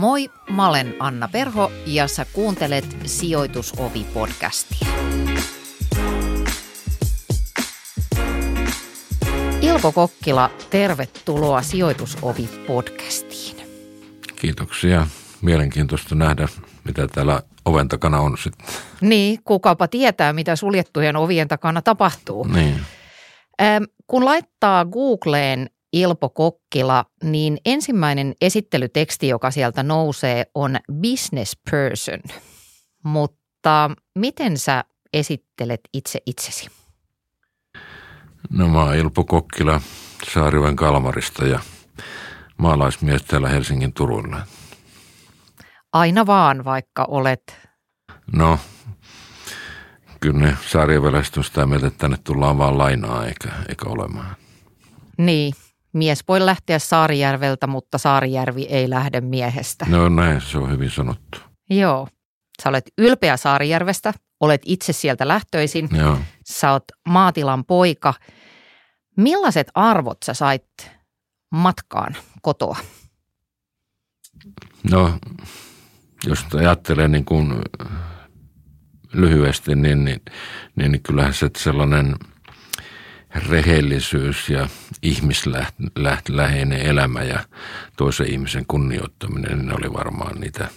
Moi, mä olen Anna Perho ja sä kuuntelet Sijoitusovi-podcastia. Ilpo Kokkila, tervetuloa Sijoitusovi-podcastiin. Kiitoksia. Mielenkiintoista nähdä, mitä täällä oven takana on sitten. Niin, kukapa tietää, mitä suljettujen ovien takana tapahtuu. Niin. Ähm, kun laittaa Googleen Ilpo Kokkila, niin ensimmäinen esittelyteksti, joka sieltä nousee, on business person. Mutta miten sä esittelet itse itsesi? No mä oon Ilpo Kokkila Saariven Kalmarista ja maalaismies täällä Helsingin Turulla. Aina vaan, vaikka olet No, kyllä ne saariveläiset on sitä mieltä, että tänne tullaan vaan lainaa eikä, eikä olemaan. Niin, mies voi lähteä Saarijärveltä, mutta Saarijärvi ei lähde miehestä. No näin, se on hyvin sanottu. Joo. Sä olet ylpeä Saarijärvestä, olet itse sieltä lähtöisin, Joo. sä oot maatilan poika. Millaiset arvot sä sait matkaan kotoa? No, jos ajattelee niin kuin lyhyesti, niin, niin, niin, niin kyllähän se sellainen rehellisyys ja ihmisläheinen elämä ja toisen ihmisen kunnioittaminen, niin ne oli varmaan niitä,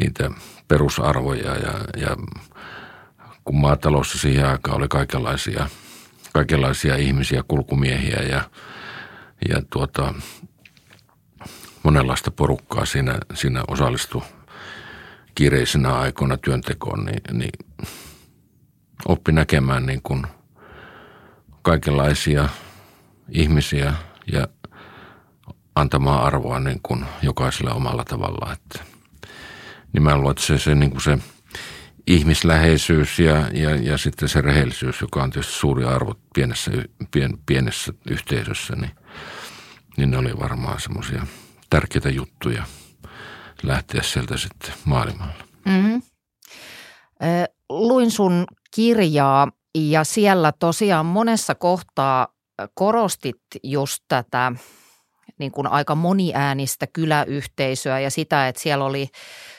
niitä perusarvoja. Ja, ja kun maatalossa siihen aikaan oli kaikenlaisia, kaikenlaisia ihmisiä, kulkumiehiä ja, ja tuota, monenlaista porukkaa siinä, siinä osallistui kiireisinä aikoina työntekoon, niin, niin oppi näkemään niin kuin kaikenlaisia ihmisiä ja antamaan arvoa niin kuin jokaiselle omalla tavalla. Että, niin mä luulen, että se, se, niin kuin se ihmisläheisyys ja, ja, ja sitten se rehellisyys, joka on tietysti suuri arvo pienessä, pien, pienessä yhteisössä, niin, niin ne oli varmaan semmoisia tärkeitä juttuja lähteä sieltä sitten maailmalle. Mm-hmm. Luin sun kirjaa ja siellä tosiaan monessa kohtaa korostit just tätä niin kuin aika moniäänistä kyläyhteisöä ja sitä, että siellä oli,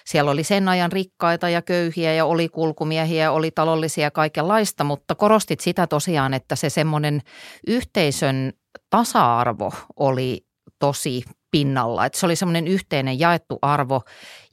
siellä oli sen ajan rikkaita ja köyhiä ja oli kulkumiehiä, oli talollisia ja kaikenlaista, mutta korostit sitä tosiaan, että se semmoinen yhteisön tasa-arvo oli tosi pinnalla, että se oli semmoinen yhteinen jaettu arvo.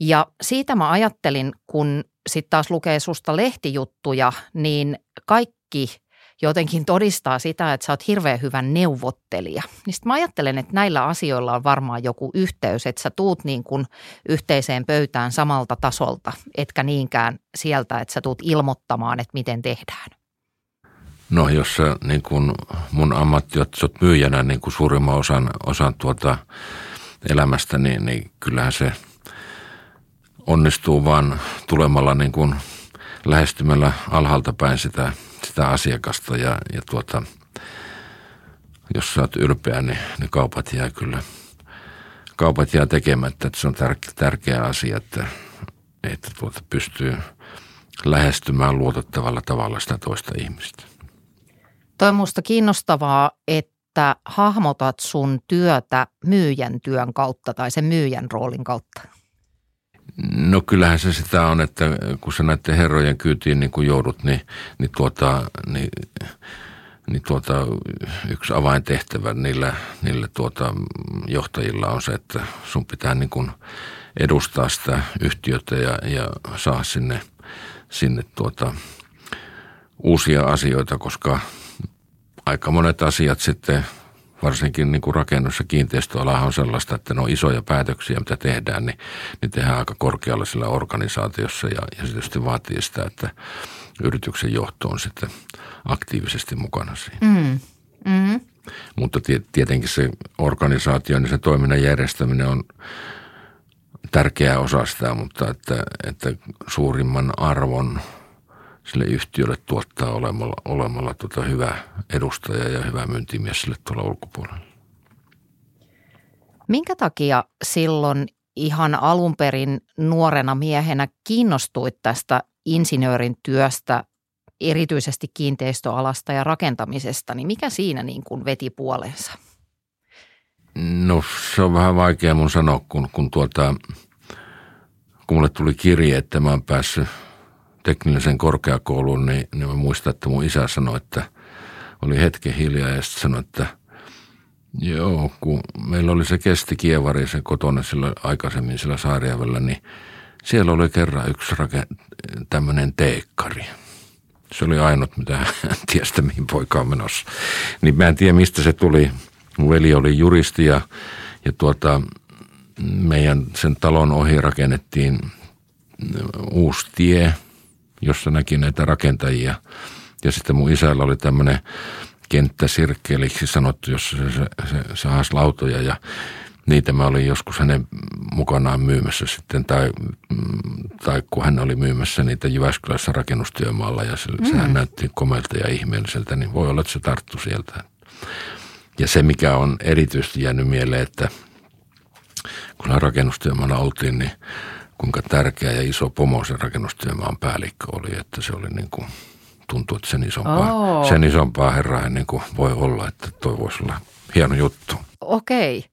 Ja siitä mä ajattelin, kun sitten taas lukee susta lehtijuttuja, niin kaikki jotenkin todistaa sitä, että sä oot hirveän hyvä neuvottelija. Niin mä ajattelen, että näillä asioilla on varmaan joku yhteys, että sä tuut niin kuin yhteiseen pöytään samalta tasolta, etkä niinkään sieltä, että sä tuut ilmoittamaan, että miten tehdään. No jos sä, niin kun mun ammatti, että sä oot myyjänä niin kuin suurimman osan, osan tuota elämästä, niin, niin kyllähän se onnistuu vaan tulemalla niin kuin lähestymällä alhaalta päin sitä, sitä asiakasta ja, ja tuota, jos sä oot ylpeä, niin ne kaupat jää kyllä, kaupat jää tekemättä, että se on tärkeä, tärkeä asia, että, että tuota pystyy lähestymään luotettavalla tavalla sitä toista ihmistä. Toi musta kiinnostavaa, että hahmotat sun työtä myyjän työn kautta tai sen myyjän roolin kautta. No kyllähän se sitä on, että kun sä näiden herrojen kyytiin niin kun joudut, niin, niin, tuota, niin, niin tuota, yksi avaintehtävä niillä, niillä tuota, johtajilla on se, että sun pitää niin kun edustaa sitä yhtiötä ja, ja saa sinne, sinne tuota, uusia asioita, koska aika monet asiat sitten – varsinkin niin kuin rakennus- ja kiinteistöala on sellaista, että ne on isoja päätöksiä, mitä tehdään, niin, niin tehdään aika korkealla sillä organisaatiossa ja, ja se tietysti vaatii sitä, että yrityksen johto on sitten aktiivisesti mukana siinä. Mm. Mm-hmm. Mutta tietenkin se organisaatio, niin se toiminnan järjestäminen on tärkeä osa sitä, mutta että, että suurimman arvon – sille yhtiölle tuottaa olemalla, olemalla tota hyvä edustaja ja hyvä myyntimies sille tuolla ulkopuolella. Minkä takia silloin ihan alun perin nuorena miehenä kiinnostuit tästä insinöörin työstä, erityisesti kiinteistöalasta ja rakentamisesta, niin mikä siinä niin kuin veti puolensa? No se on vähän vaikea mun sanoa, kun, kun tuota, kun mulle tuli kirje, että mä oon päässyt teknillisen korkeakouluun, niin, niin mä muistan, että mun isä sanoi, että oli hetken hiljaa ja sitten sanoi, että joo, kun meillä oli se kestikievari se kotona silloin aikaisemmin sillä Saarijavella, niin siellä oli kerran yksi rake- tämmöinen teekkari. Se oli ainut, mitä hän tiesi, mihin poika on menossa. Niin mä en tiedä, mistä se tuli. Mun veli oli juristi ja, ja tuota, meidän sen talon ohi rakennettiin uusi tie, jossa näki näitä rakentajia. Ja sitten mun isällä oli tämmöinen kenttäsirkkeliksi sanottu, jossa se, se, se sahasi lautoja ja niitä mä olin joskus hänen mukanaan myymässä sitten, tai, tai kun hän oli myymässä niitä Jyväskylässä rakennustyömaalla ja se, mm. sehän näytti komelta ja ihmeelliseltä, niin voi olla, että se tarttu sieltä. Ja se, mikä on erityisesti jäänyt mieleen, että kun rakennustyömaalla oltiin, niin kuinka tärkeä ja iso pomo se rakennustyömaan päällikkö oli, että se oli niin kuin, tuntuu, että sen isompaa, oh. sen isompaa herraa niin kuin voi olla, että toi voisi olla hieno juttu. Okei.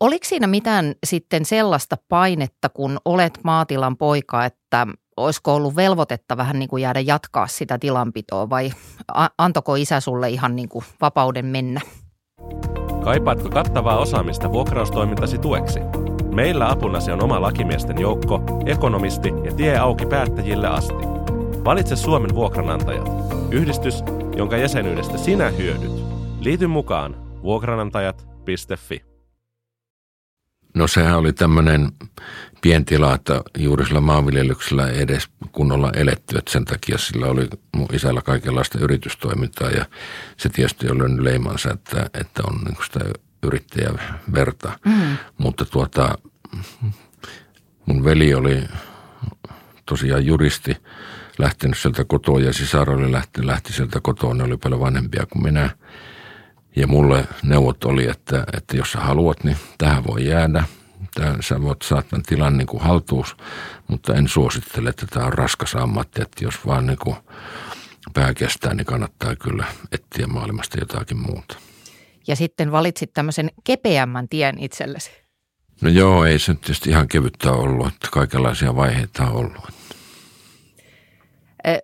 Oliko siinä mitään sitten sellaista painetta, kun olet maatilan poika, että olisiko ollut velvoitetta vähän niin kuin jäädä jatkaa sitä tilanpitoa vai antako isä sulle ihan niin kuin vapauden mennä? Kaipaatko kattavaa osaamista vuokraustoimintasi tueksi? Meillä apunasi on oma lakimiesten joukko, ekonomisti ja tie auki päättäjille asti. Valitse Suomen vuokranantajat. Yhdistys, jonka jäsenyydestä sinä hyödyt. Liity mukaan vuokranantajat.fi. No sehän oli tämmöinen pientila, että juuri sillä maanviljelyksellä ei edes kunnolla eletty, että sen takia sillä oli mun isällä kaikenlaista yritystoimintaa ja se tietysti oli löynyt leimansa, että, että on niin sitä yrittäjäverta. Mm. Mutta tuota, mun veli oli tosiaan juristi, lähtenyt sieltä kotoa ja sisar oli lähti, lähti sieltä kotoa, ne oli paljon vanhempia kuin minä. Ja mulle neuvot oli, että, että jos sä haluat, niin tähän voi jäädä. Tää, sä voit saada tilan niin kuin haltuus, mutta en suosittele, että tämä on raskas ammatti, että jos vaan niin kuin pää kestää, niin kannattaa kyllä etsiä maailmasta jotakin muuta. Ja sitten valitsit tämmöisen kepeämmän tien itsellesi. No joo, ei se tietysti ihan kevyttä ollut, että kaikenlaisia vaiheita on ollut.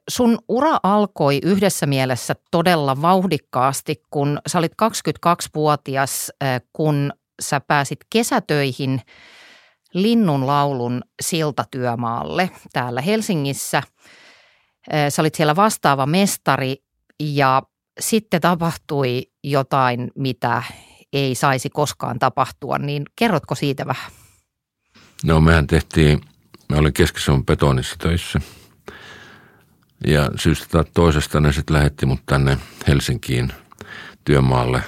Sun ura alkoi yhdessä mielessä todella vauhdikkaasti, kun sä olit 22-vuotias, kun sä pääsit kesätöihin Linnun laulun siltatyömaalle täällä Helsingissä. Sä olit siellä vastaava mestari ja sitten tapahtui jotain, mitä ei saisi koskaan tapahtua, niin kerrotko siitä vähän? No mehän tehtiin, me olin keski betonissa töissä – ja syystä tai toisesta ne sitten lähetti mut tänne Helsinkiin työmaalle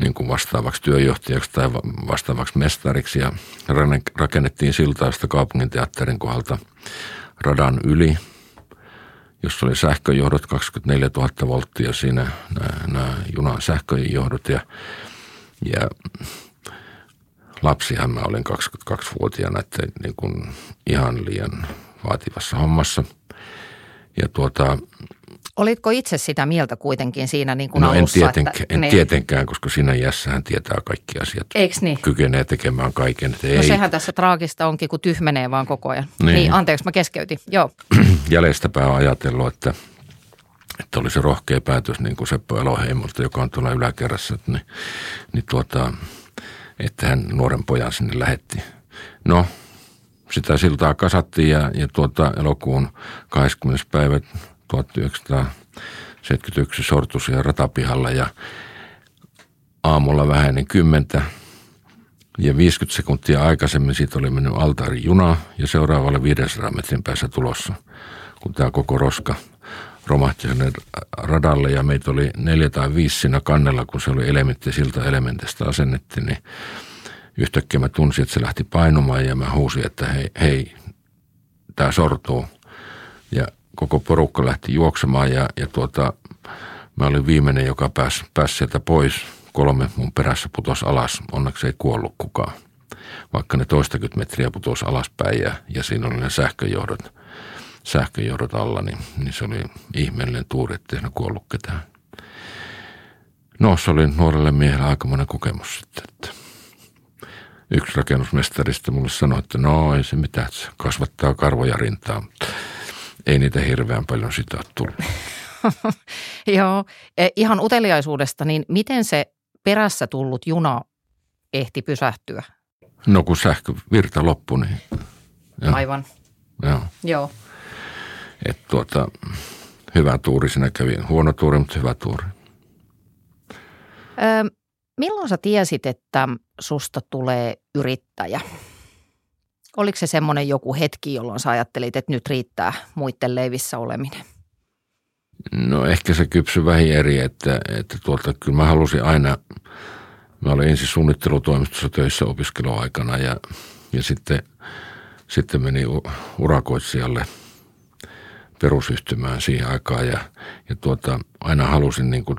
niin kuin vastaavaksi työjohtajaksi tai vastaavaksi mestariksi. Ja rakennettiin siltaista kaupunginteatterin kohdalta radan yli, jossa oli sähköjohdot 24 000 volttia siinä nämä, junan sähköjohdot ja, ja lapsihan mä olin 22-vuotiaana, että niin kuin ihan liian vaativassa hommassa – ja tuota, Olitko itse sitä mieltä kuitenkin siinä niin kuin no alussa? En, tietenkään, että, en niin. tietenkään, koska siinä iässä hän tietää kaikki asiat. Eiks niin? Kykenee tekemään kaiken. Että no ei. sehän tässä traagista onkin, kun tyhmenee vaan koko ajan. Niin, niin anteeksi, mä keskeytin. Joo. Jäljestäpä on ajatellut, että, että oli se rohkea päätös niin kuin Seppo Eloheimolta, joka on tuolla yläkerrassa, että, niin, niin tuota, että hän nuoren pojan sinne lähetti. No, sitä siltaa kasattiin ja, ja tuota, elokuun 20. päivä 1971 sortui siellä ratapihalla ja aamulla vähän niin kymmentä ja 50 sekuntia aikaisemmin siitä oli mennyt juna ja seuraavalle 500 metrin päässä tulossa, kun tämä koko roska romahti sinne radalle ja meitä oli neljä tai viisi siinä kannella, kun se oli elementti siltä elementistä asennettiin, niin yhtäkkiä mä tunsin, että se lähti painumaan ja mä huusin, että hei, hei tämä sortuu. Ja koko porukka lähti juoksemaan ja, ja tuota, mä olin viimeinen, joka pääsi, pääsi sieltä pois. Kolme mun perässä putos alas. Onneksi ei kuollut kukaan. Vaikka ne toistakymmentä metriä putos alaspäin ja, ja siinä oli ne sähköjohdot, sähköjohdot alla, niin, niin se oli ihmeellinen tuuri, ettei ne kuollut ketään. No, se oli nuorelle miehelle aikamoinen kokemus sitten, että yksi rakennusmestarista mulle sanoi, että no ei se mitään, se kasvattaa karvoja rintaa. Ei niitä hirveän paljon sitä ole tullut. Joo, e, ihan uteliaisuudesta, niin miten se perässä tullut juna ehti pysähtyä? No kun sähkövirta loppui, niin... Joo. Aivan. Joo. Joo. Et tuota, hyvä tuuri siinä kävi. Huono tuuri, mutta hyvä tuuri. Öö, milloin sä tiesit, että susta tulee yrittäjä? Oliko se semmoinen joku hetki, jolloin sä ajattelit, että nyt riittää muiden leivissä oleminen? No ehkä se kypsy vähin eri, että, että tuolta, kyllä mä halusin aina, mä olin ensin suunnittelutoimistossa töissä opiskeluaikana ja, ja sitten, sitten meni urakoitsijalle perusyhtymään siihen aikaan ja, ja tuota, aina halusin niin kuin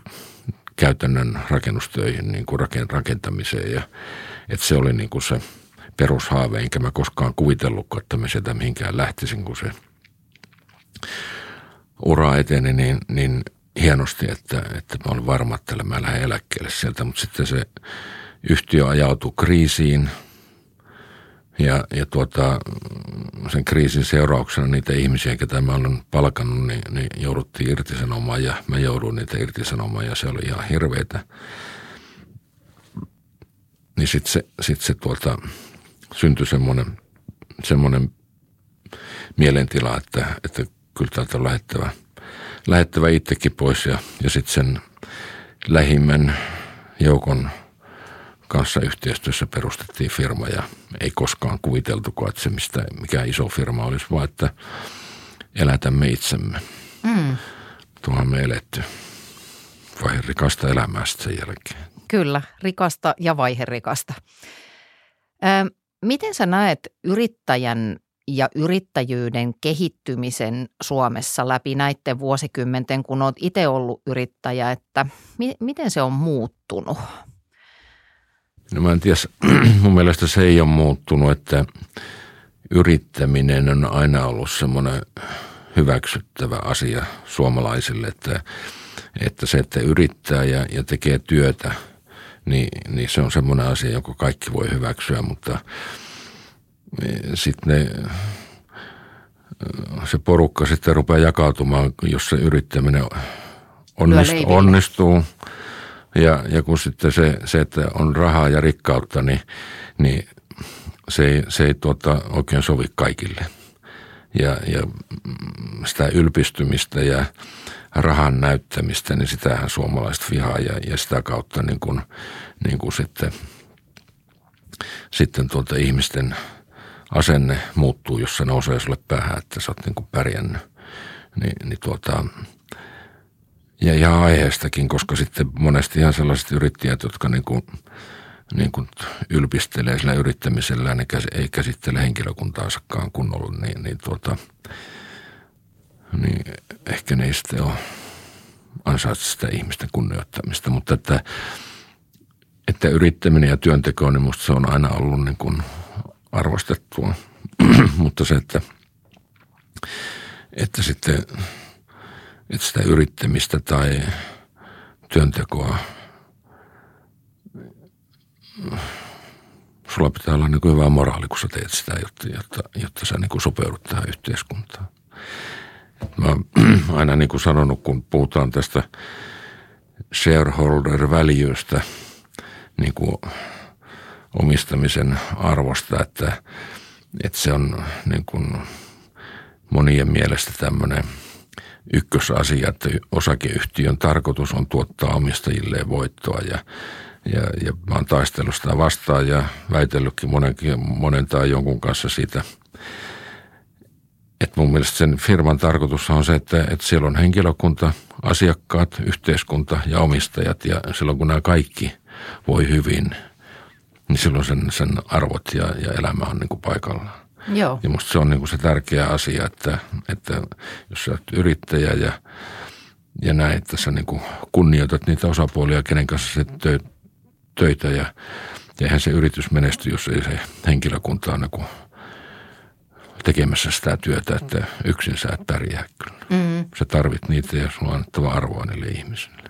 käytännön rakennustöihin niin kuin rakentamiseen ja että se oli niin kuin se perushaave, enkä mä koskaan kuvitellutkaan, että mä sieltä mihinkään lähtisin, kun se ura eteni niin, niin hienosti, että, että mä olin varma, että mä lähden eläkkeelle sieltä, mutta sitten se yhtiö ajautui kriisiin ja, ja tuota, sen kriisin seurauksena niitä ihmisiä, ketä mä olen palkannut, niin, niin jouduttiin irtisanomaan ja mä jouduin niitä irtisanomaan ja se oli ihan hirveetä. Niin sitten se, sit se tuota, syntyi semmoinen, semmoinen mielentila, että, että kyllä täältä on lähettävä, lähettävä itsekin pois ja, ja sitten sen lähimmän joukon kanssa yhteistyössä perustettiin firma ja ei koskaan kuviteltukaan, että se mistä, mikä iso firma olisi, vaan että elätämme itsemme. Mm. Tuohan me eletty vaiherikasta elämää sen jälkeen. Kyllä, rikasta ja vaiherikasta. Ö, miten sä näet yrittäjän ja yrittäjyyden kehittymisen Suomessa läpi näiden vuosikymmenten, kun olet itse ollut yrittäjä, että mi- miten se on muuttunut? No mä en tiedä, mun mielestä se ei ole muuttunut, että yrittäminen on aina ollut semmoinen hyväksyttävä asia suomalaisille, että, että se, että yrittää ja, ja tekee työtä, niin, niin se on semmoinen asia, jonka kaikki voi hyväksyä, mutta – sitten ne, se porukka sitten rupeaa jakautumaan, jos se yrittäminen onnistuu, onnistuu. Ja, ja kun sitten se, se, että on rahaa ja rikkautta, niin, niin se ei, se ei tuota, oikein sovi kaikille. Ja, ja sitä ylpistymistä ja rahan näyttämistä, niin sitähän suomalaiset vihaa ja, ja sitä kautta niin kuin, niin kuin sitten, sitten tuota ihmisten – asenne muuttuu, jos se nousee sulle päähän, että sä oot niin kuin pärjännyt. Niin, niin tuota, ja ihan aiheestakin, koska sitten monesti ihan sellaiset yrittäjät, jotka niin kuin, niin kuin ylpistelee sillä yrittämisellä, niin ei käsittele henkilökuntaansakaan kunnolla, niin, niin, tuota, niin ehkä ne ei sitten ole ansaitse sitä ihmisten kunnioittamista, mutta että, että yrittäminen ja työnteko, niin musta se on aina ollut niin kuin arvostettua. Mutta se, että, että sitten että sitä yrittämistä tai työntekoa, sulla pitää olla niin kuin hyvä moraali, kun sä teet sitä, jotta, jotta, jotta sä niin kuin sopeudut tähän yhteiskuntaan. Mä oon aina niin kuin sanonut, kun puhutaan tästä shareholder valuestä, niin kuin omistamisen arvosta, että, että se on niin kuin monien mielestä tämmöinen ykkösasia, että osakeyhtiön tarkoitus on tuottaa omistajilleen voittoa ja, ja, ja mä oon taistellut sitä vastaan ja väitellytkin monen, monen tai jonkun kanssa siitä, että mun mielestä sen firman tarkoitus on se, että, että siellä on henkilökunta, asiakkaat, yhteiskunta ja omistajat ja silloin kun nämä kaikki voi hyvin – niin silloin sen, sen arvot ja, ja elämä on niin kuin paikallaan. Joo. Ja musta se on niin kuin se tärkeä asia, että, että jos sä oot yrittäjä ja, ja näin, että sä niin kuin kunnioitat niitä osapuolia, kenen kanssa se tö, töitä ja, ja eihän se yritys menesty, jos ei se henkilökunta ole niin tekemässä sitä työtä, että yksin sä et pärjää kyllä. Mm. Sä tarvit niitä ja sulla on annettava arvoa niille ihmisille.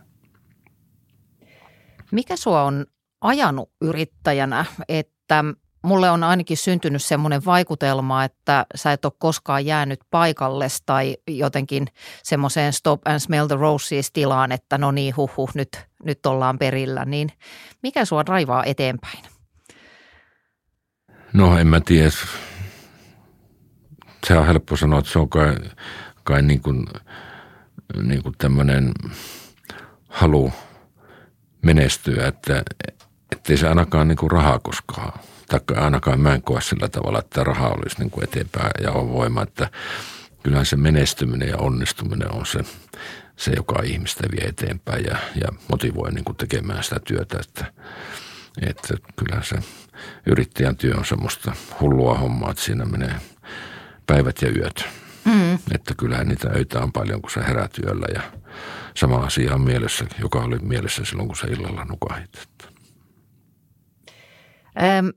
Mikä sua on ajanut yrittäjänä, että mulle on ainakin syntynyt semmoinen vaikutelma, että sä et ole koskaan jäänyt paikalle tai jotenkin semmoiseen stop and smell the roses tilaan, että no niin, huh, huh nyt, nyt ollaan perillä. Niin mikä sua raivaa eteenpäin? No en mä tiedä. Se on helppo sanoa, että se on kai, kai niin kuin, niin kuin tämmöinen halu menestyä, että ettei se ainakaan niin kuin rahaa koskaan tai ainakaan mä en koe sillä tavalla, että raha olisi niin kuin eteenpäin ja on voima, että kyllähän se menestyminen ja onnistuminen on se, se joka ihmistä vie eteenpäin ja, ja motivoi niin kuin tekemään sitä työtä, että, että kyllähän se yrittäjän työ on semmoista hullua hommaa, että siinä menee päivät ja yöt. Mm. Että kyllähän niitä öitä on paljon, kun sä herät yöllä ja sama asia on mielessä, joka oli mielessä silloin, kun sä illalla nukahit. Ähm,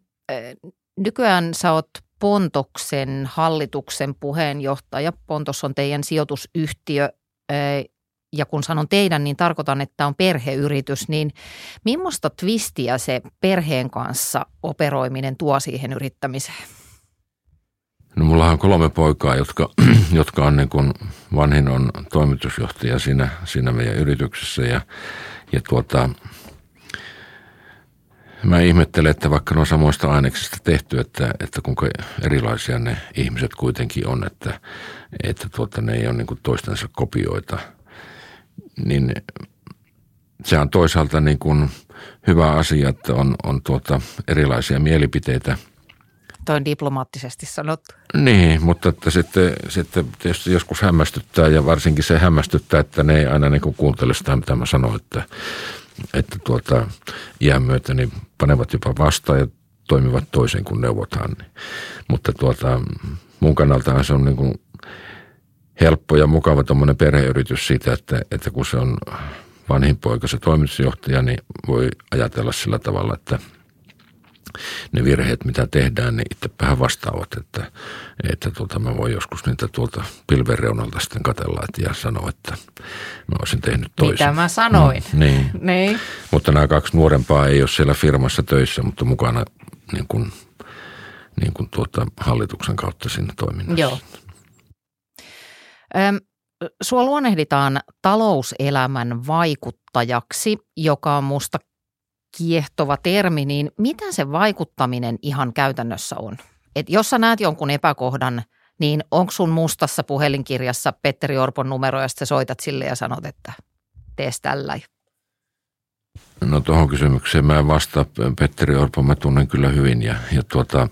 nykyään sä oot Pontoksen hallituksen puheenjohtaja. Pontos on teidän sijoitusyhtiö ja kun sanon teidän, niin tarkoitan, että on perheyritys, niin millaista twistiä se perheen kanssa operoiminen tuo siihen yrittämiseen? No mulla on kolme poikaa, jotka, jotka on niin kuin, vanhin on toimitusjohtaja siinä, siinä meidän yrityksessä ja, ja tuota, Mä ihmettelen, että vaikka ne on samoista aineksista tehty, että, että kuinka erilaisia ne ihmiset kuitenkin on, että, että tuota, ne ei ole niin toistensa kopioita, niin se on toisaalta niin kuin hyvä asia, että on, on tuota erilaisia mielipiteitä. Toi on diplomaattisesti sanottu. Niin, mutta että sitten, sitten tietysti joskus hämmästyttää ja varsinkin se hämmästyttää, että ne ei aina niin kuuntele sitä, mitä mä sanon, että että tuota, iän myötä niin panevat jopa vastaan ja toimivat toisen kuin neuvotaan. Mutta tuota, mun kannaltahan se on niin kuin helppo ja mukava tuommoinen perheyritys siitä, että, että kun se on vanhin poika, se toimitusjohtaja, niin voi ajatella sillä tavalla, että – ne virheet, mitä tehdään, niin itsepähän vastaavat, että, että tuota, mä voin joskus niitä tuolta pilven reunalta sitten katella ja sanoa, että mä olisin tehnyt toisin. Mitä mä sanoin. Mm, niin. niin. Mutta nämä kaksi nuorempaa ei ole siellä firmassa töissä, mutta mukana niin kuin, niin kuin tuota, hallituksen kautta siinä toiminnassa. Joo. Öm, sua luonnehditaan talouselämän vaikuttajaksi, joka on musta kiehtova termi, niin mitä se vaikuttaminen ihan käytännössä on? Et jos sä näet jonkun epäkohdan, niin onko sun mustassa puhelinkirjassa Petteri Orpon numero ja sitten soitat sille ja sanot, että tees tällä? No tuohon kysymykseen mä en vastaa. Petteri Orpo mä tunnen kyllä hyvin ja, ja tuota,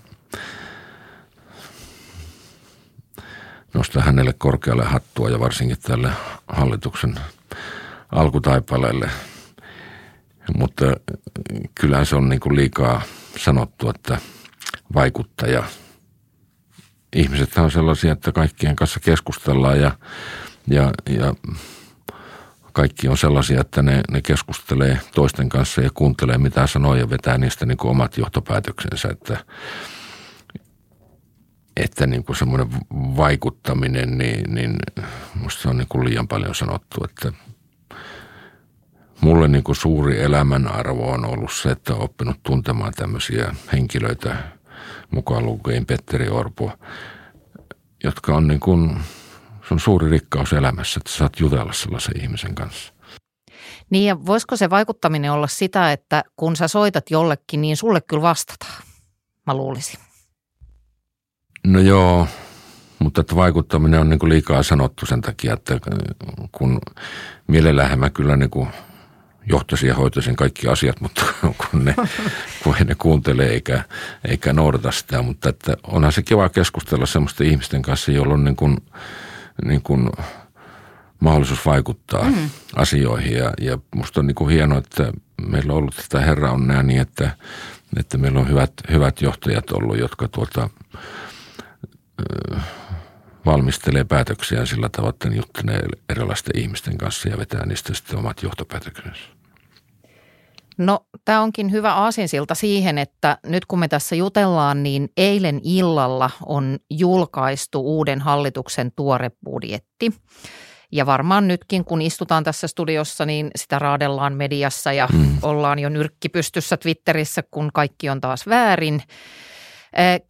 nostan hänelle korkealle hattua ja varsinkin tälle hallituksen alkutaipaleelle – mutta kyllä se on niin kuin liikaa sanottu, että vaikuttaja. Ihmiset on sellaisia, että kaikkien kanssa keskustellaan ja, ja, ja kaikki on sellaisia, että ne, ne keskustelee toisten kanssa ja kuuntelee mitä sanoo ja vetää niistä niin kuin omat johtopäätöksensä, että, että niin kuin semmoinen vaikuttaminen, niin, niin musta se on niin kuin liian paljon sanottu, että – mulle niin kuin suuri elämänarvo on ollut se, että olen oppinut tuntemaan tämmöisiä henkilöitä, mukaan lukien Petteri Orpo, jotka on niin kuin, se on suuri rikkaus elämässä, että saat jutella sellaisen ihmisen kanssa. Niin ja voisiko se vaikuttaminen olla sitä, että kun sä soitat jollekin, niin sulle kyllä vastataan, mä luulisin. No joo, mutta että vaikuttaminen on niin kuin liikaa sanottu sen takia, että kun mielellähän mä kyllä niin kuin johtaisin ja hoitaisin kaikki asiat, mutta kun, ne, kun ne kuuntelee eikä, eikä noudata sitä. Mutta että onhan se kiva keskustella semmoisten ihmisten kanssa, joilla on niin kuin, niin kuin mahdollisuus vaikuttaa mm. asioihin. Ja, ja musta on niin kuin hienoa, että meillä on ollut tätä herra onnea niin, että, että meillä on hyvät, hyvät johtajat ollut, jotka tuota, valmistelee päätöksiä sillä tavalla, että ne juttelee erilaisten ihmisten kanssa ja vetää niistä sitten omat johtopäätöksensä. No tämä onkin hyvä aasinsilta siihen, että nyt kun me tässä jutellaan, niin eilen illalla on julkaistu uuden hallituksen tuore budjetti. Ja varmaan nytkin, kun istutaan tässä studiossa, niin sitä raadellaan mediassa ja mm. ollaan jo nyrkkipystyssä Twitterissä, kun kaikki on taas väärin.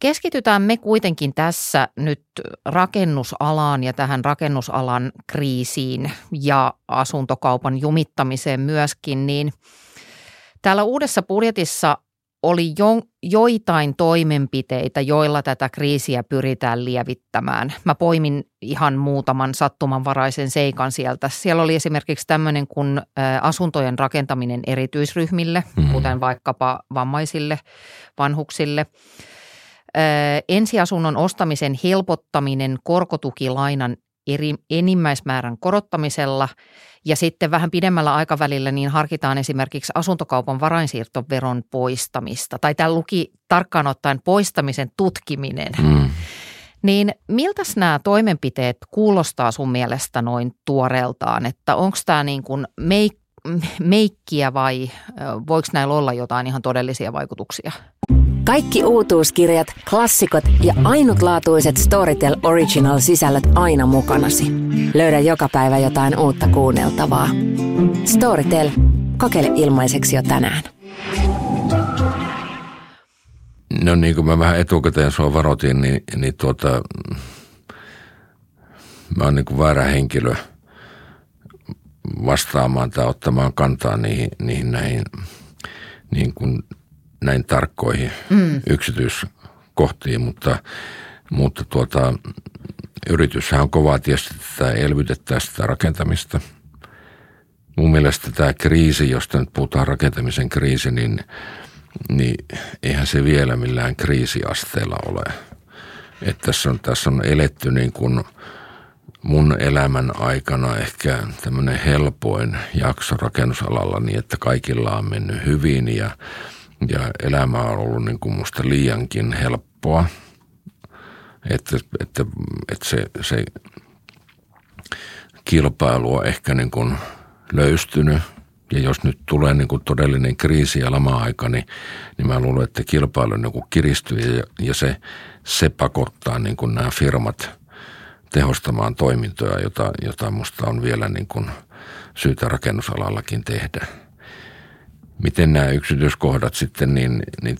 Keskitytään me kuitenkin tässä nyt rakennusalaan ja tähän rakennusalan kriisiin ja asuntokaupan jumittamiseen myöskin, niin täällä uudessa budjetissa oli jo, joitain toimenpiteitä, joilla tätä kriisiä pyritään lievittämään. Mä poimin ihan muutaman sattumanvaraisen seikan sieltä. Siellä oli esimerkiksi tämmöinen kuin asuntojen rakentaminen erityisryhmille, mm-hmm. kuten vaikkapa vammaisille, vanhuksille. Ensiasunnon ostamisen helpottaminen korkotukilainan eri, enimmäismäärän korottamisella ja sitten vähän pidemmällä aikavälillä niin harkitaan esimerkiksi asuntokaupan varainsiirtoveron poistamista tai tämä luki tarkkaan ottaen poistamisen tutkiminen. Mm. Niin miltäs nämä toimenpiteet kuulostaa sun mielestä noin tuoreeltaan, että onko tämä niin kuin meik- meikkiä vai voiko näillä olla jotain ihan todellisia vaikutuksia? Kaikki uutuuskirjat, klassikot ja ainutlaatuiset Storytel Original-sisällöt aina mukanasi. Löydä joka päivä jotain uutta kuunneltavaa. Storytel. Kokeile ilmaiseksi jo tänään. No niin kuin mä vähän etukäteen sua varoitin, niin, niin tuota, mä oon niin kuin väärä henkilö vastaamaan tai ottamaan kantaa niihin, niihin näihin niin kuin näin tarkkoihin mm. yksityiskohtiin, mutta, mutta tuota, yrityshän on kovaa tietysti tätä elvytettää sitä rakentamista. Mun mielestä tämä kriisi, josta nyt puhutaan rakentamisen kriisi, niin, niin eihän se vielä millään kriisiasteella ole. Että tässä, on, tässä on eletty niin kuin mun elämän aikana ehkä tämmöinen helpoin jakso rakennusalalla niin, että kaikilla on mennyt hyvin ja – ja elämä on ollut niin kuin musta liiankin helppoa. Että, että, että se, se kilpailu on ehkä niin kuin löystynyt. Ja jos nyt tulee niin kuin todellinen kriisi ja lama-aika, niin, niin mä luulen, että kilpailu niin kuin kiristyy ja, ja se, se pakottaa niin kuin nämä firmat tehostamaan toimintoja, jota, jota musta on vielä niin kuin syytä rakennusalallakin tehdä – miten nämä yksityiskohdat sitten, niin, niin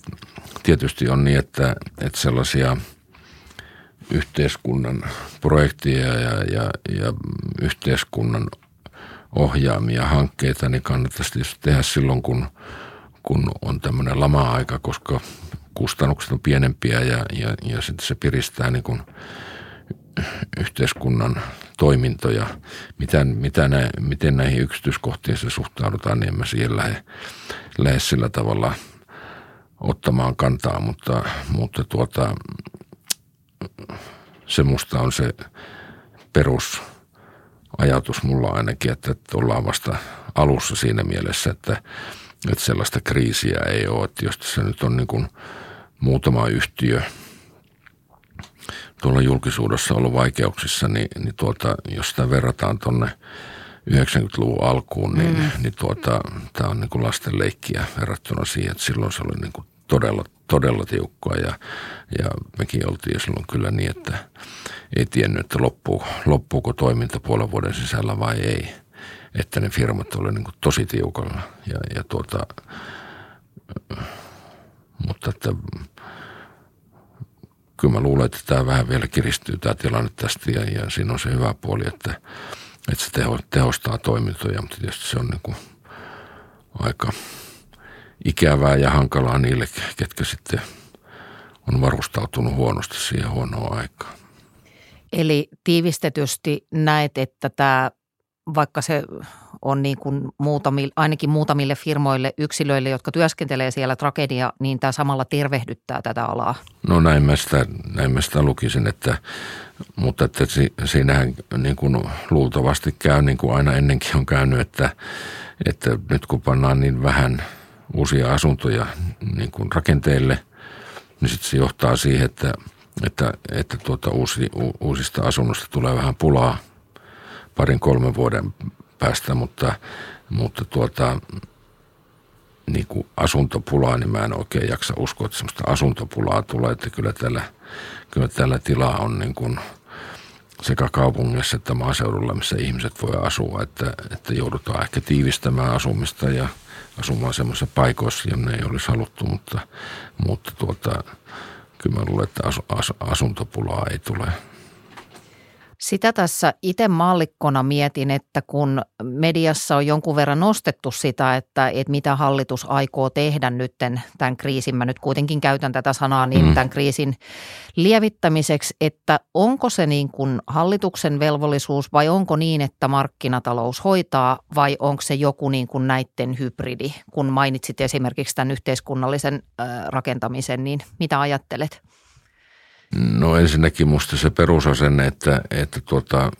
tietysti on niin, että, että sellaisia yhteiskunnan projekteja ja, ja, ja yhteiskunnan ohjaamia hankkeita, niin kannattaisi tietysti tehdä silloin, kun, kun on tämmöinen lama-aika, koska kustannukset on pienempiä ja, ja, ja sitten se piristää niin kuin yhteiskunnan toimintoja. Mitä, mitä nä, miten näihin yksityiskohtiin se suhtaudutaan, niin en mä siihen lähde, lähde sillä tavalla ottamaan kantaa, mutta, mutta tuota, se musta on se perusajatus mulla ainakin, että ollaan vasta alussa siinä mielessä, että, että sellaista kriisiä ei ole. Että jos se nyt on niin kuin muutama yhtiö – tuolla julkisuudessa ollut vaikeuksissa, niin, niin tuota, jos sitä verrataan tuonne 90-luvun alkuun, niin, mm. niin tuota, tämä on niin kuin lasten leikkiä verrattuna siihen, että silloin se oli niin kuin todella, todella tiukkoa ja, ja mekin oltiin silloin kyllä niin, että ei tiennyt, että loppuu, loppuuko toiminta puolen vuoden sisällä vai ei. Että ne firmat olivat niin tosi tiukalla ja, ja tuota, mutta että kyllä mä luulen, että tämä vähän vielä kiristyy tämä tilanne tästä ja, ja siinä on se hyvä puoli, että, että se teho, tehostaa toimintoja, mutta tietysti se on niin kuin aika ikävää ja hankalaa niille, ketkä sitten on varustautunut huonosti siihen huonoon aikaan. Eli tiivistetysti näet, että tämä, vaikka se on niin kuin muutamille, ainakin muutamille firmoille, yksilöille, jotka työskentelee siellä tragedia, niin tämä samalla tervehdyttää tätä alaa. No näin mä sitä, näin mä sitä lukisin, että, mutta että siinähän niin kuin luultavasti käy niin kuin aina ennenkin on käynyt, että, että nyt kun pannaan niin vähän uusia asuntoja niin kuin rakenteille, niin sitten se johtaa siihen, että, että, että tuota uusi, uusista asunnosta tulee vähän pulaa parin kolmen vuoden päästä, mutta, mutta tuota, niin kuin asuntopulaa, niin mä en oikein jaksa uskoa, että semmoista asuntopulaa tulee, että kyllä tällä, kyllä tällä tilaa on niin kuin sekä kaupungissa että maaseudulla, missä ihmiset voi asua, että, että joudutaan ehkä tiivistämään asumista ja asumaan semmoisessa paikoissa, jonne ei olisi haluttu, mutta, mutta tuota, kyllä mä luulen, että as, as, asuntopulaa ei tule. Sitä tässä itse mallikkona mietin, että kun mediassa on jonkun verran nostettu sitä, että, että mitä hallitus aikoo tehdä nyt tämän kriisin, mä nyt kuitenkin käytän tätä sanaa niin mm. tämän kriisin lievittämiseksi, että onko se niin kuin hallituksen velvollisuus vai onko niin, että markkinatalous hoitaa vai onko se joku niin kuin näiden hybridi, kun mainitsit esimerkiksi tämän yhteiskunnallisen rakentamisen, niin mitä ajattelet? No ensinnäkin musta se perusasenne, että, että tuota,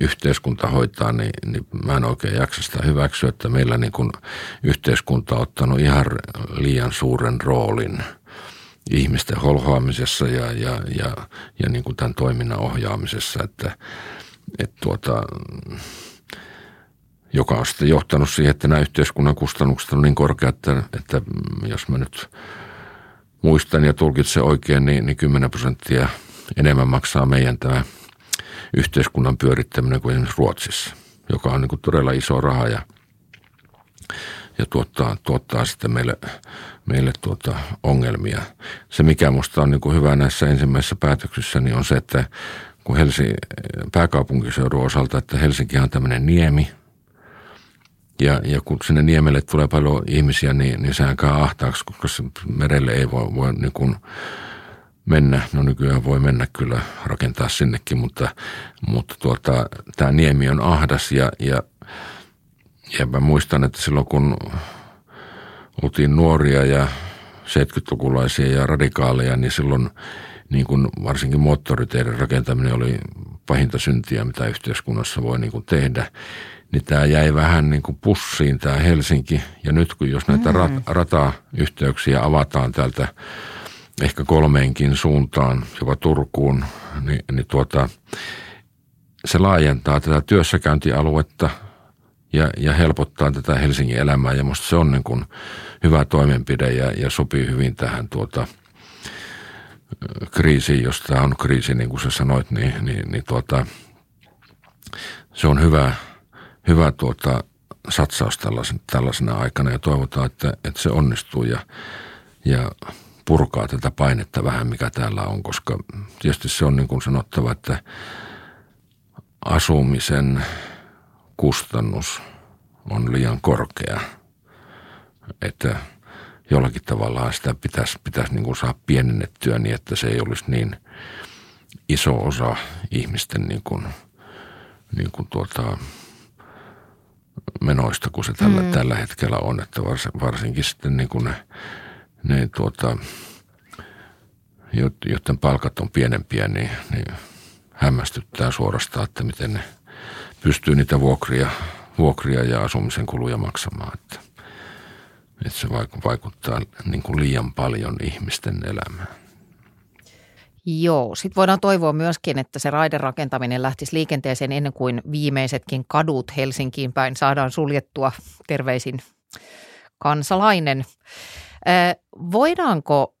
yhteiskunta hoitaa, niin, niin mä en oikein jaksa sitä hyväksyä, että meillä niin kuin yhteiskunta on ottanut ihan liian suuren roolin ihmisten holhoamisessa ja, ja, ja, ja niin kuin tämän toiminnan ohjaamisessa, että, että tuota, joka on sitten johtanut siihen, että nämä yhteiskunnan kustannukset on niin korkeat, että, että jos mä nyt – muistan ja tulkitsen oikein, niin, niin 10 prosenttia enemmän maksaa meidän tämä yhteiskunnan pyörittäminen kuin esimerkiksi Ruotsissa, joka on niin kuin todella iso raha ja, ja tuottaa, tuottaa sitten meille, meille tuota ongelmia. Se, mikä minusta on niin kuin hyvä näissä ensimmäisissä päätöksissä, niin on se, että kun Helsinki, pääkaupunkiseudun osalta, että Helsinki on tämmöinen niemi – ja, ja kun sinne niemelle tulee paljon ihmisiä, niin, niin sehän käy ahtaaksi, koska merelle ei voi, voi niin kuin mennä. No nykyään voi mennä kyllä rakentaa sinnekin, mutta, mutta tuota, tämä niemi on ahdas ja, ja, ja mä muistan, että silloin kun oltiin nuoria ja 70-lukulaisia ja radikaaleja, niin silloin niin kuin varsinkin moottoriteiden rakentaminen oli pahinta syntiä, mitä yhteiskunnassa voi niin kuin tehdä niin tämä jäi vähän niin kuin pussiin tämä Helsinki. Ja nyt kun jos näitä mm. rat, ratayhteyksiä avataan täältä ehkä kolmeenkin suuntaan, jopa Turkuun, niin, niin tuota, se laajentaa tätä työssäkäyntialuetta ja, ja helpottaa tätä Helsingin elämää. Ja minusta se on niin kuin hyvä toimenpide ja, ja sopii hyvin tähän tuota, kriisiin, jos tämä on kriisi, niin kuin sä sanoit, niin, niin, niin tuota, se on hyvä – hyvä tuota, satsaus tällaisen, tällaisena aikana ja toivotaan, että, että se onnistuu ja, ja purkaa tätä painetta vähän, mikä täällä on, koska tietysti se on niin kuin sanottava, että asumisen kustannus on liian korkea, että jollakin tavalla sitä pitäisi, pitäisi niin kuin saada pienennettyä niin, että se ei olisi niin iso osa ihmisten niin kuin, niin kuin tuota, menoista kuin se tällä, mm. tällä hetkellä on. Että vars, varsinkin sitten niin kuin ne, ne tuota, joiden palkat on pienempiä, niin, niin hämmästyttää suorastaan, että miten ne pystyy niitä vuokria, vuokria ja asumisen kuluja maksamaan. Että, että se vaikuttaa niin kuin liian paljon ihmisten elämään. Joo, sitten voidaan toivoa myöskin, että se raiderakentaminen lähtisi liikenteeseen ennen kuin viimeisetkin kadut Helsinkiin päin saadaan suljettua. Terveisin kansalainen. Voidaanko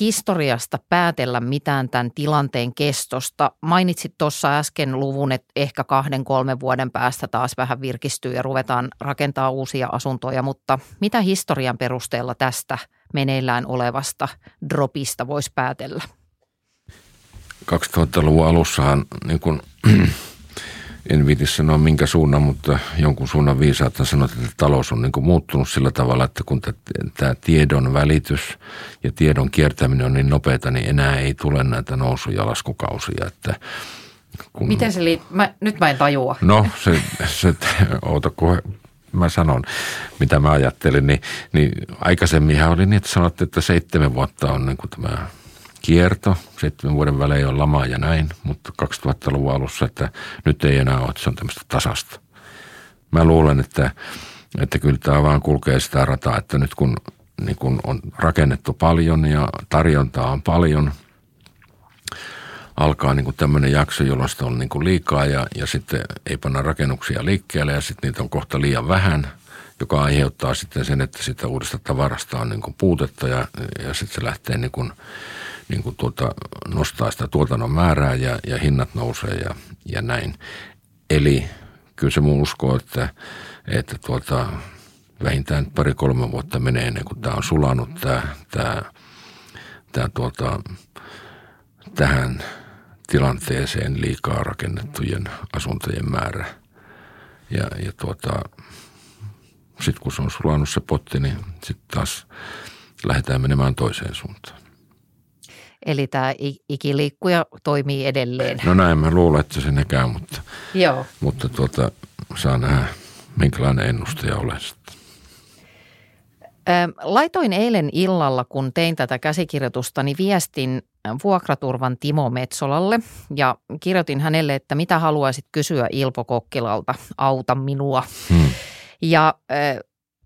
historiasta päätellä mitään tämän tilanteen kestosta? Mainitsit tuossa äsken luvun, että ehkä kahden, kolmen vuoden päästä taas vähän virkistyy ja ruvetaan rakentaa uusia asuntoja, mutta mitä historian perusteella tästä meneillään olevasta dropista voisi päätellä? 2000-luvun alussahan, niin kuin, en viiti sanoa minkä suunnan, mutta jonkun suunnan viisaat sanoa, että talous on niin kuin muuttunut sillä tavalla, että kun tämä tiedon välitys ja tiedon kiertäminen on niin nopeata, niin enää ei tule näitä nousu- ja laskukausia. Että kun, Miten se liittyy? Nyt mä en tajua. No se, se oota kun mä sanon, mitä mä ajattelin, niin, niin aikaisemminhan oli niin, että sanottiin, että seitsemän vuotta on niin kuin tämä kierto, seitsemän vuoden välein on lama ja näin, mutta 2000-luvun alussa, että nyt ei enää ole, että se on tämmöistä tasasta. Mä luulen, että, että kyllä tämä vaan kulkee sitä rataa, että nyt kun, niin kun on rakennettu paljon ja tarjontaa on paljon, alkaa niin tämmöinen jakso, jolloin sitä on niin liikaa ja, ja sitten ei panna rakennuksia liikkeelle ja sitten niitä on kohta liian vähän, joka aiheuttaa sitten sen, että sitä uudesta tavarasta on niin puutetta ja, ja sitten se lähtee niin kuin niin kuin tuota, nostaa sitä tuotannon määrää ja, ja hinnat nousee ja, ja näin. Eli kyllä se mun uskoo, että, että tuota, vähintään pari-kolme vuotta menee ennen kuin tämä on sulanut tämä, tämä, tämä tuota, tähän tilanteeseen liikaa rakennettujen asuntojen määrä. Ja, ja tuota, sitten kun se on sulanut se potti, niin sitten taas lähdetään menemään toiseen suuntaan. Eli tämä ikiliikkuja toimii edelleen. No näin mä luulen, että se käy, mutta, Joo. mutta tuota, saa nähdä, minkälainen ennustaja olen sitten. Laitoin eilen illalla, kun tein tätä käsikirjoitusta, niin viestin vuokraturvan Timo Metsolalle ja kirjoitin hänelle, että mitä haluaisit kysyä Ilpo Kokkilalta, auta minua. Hmm. Ja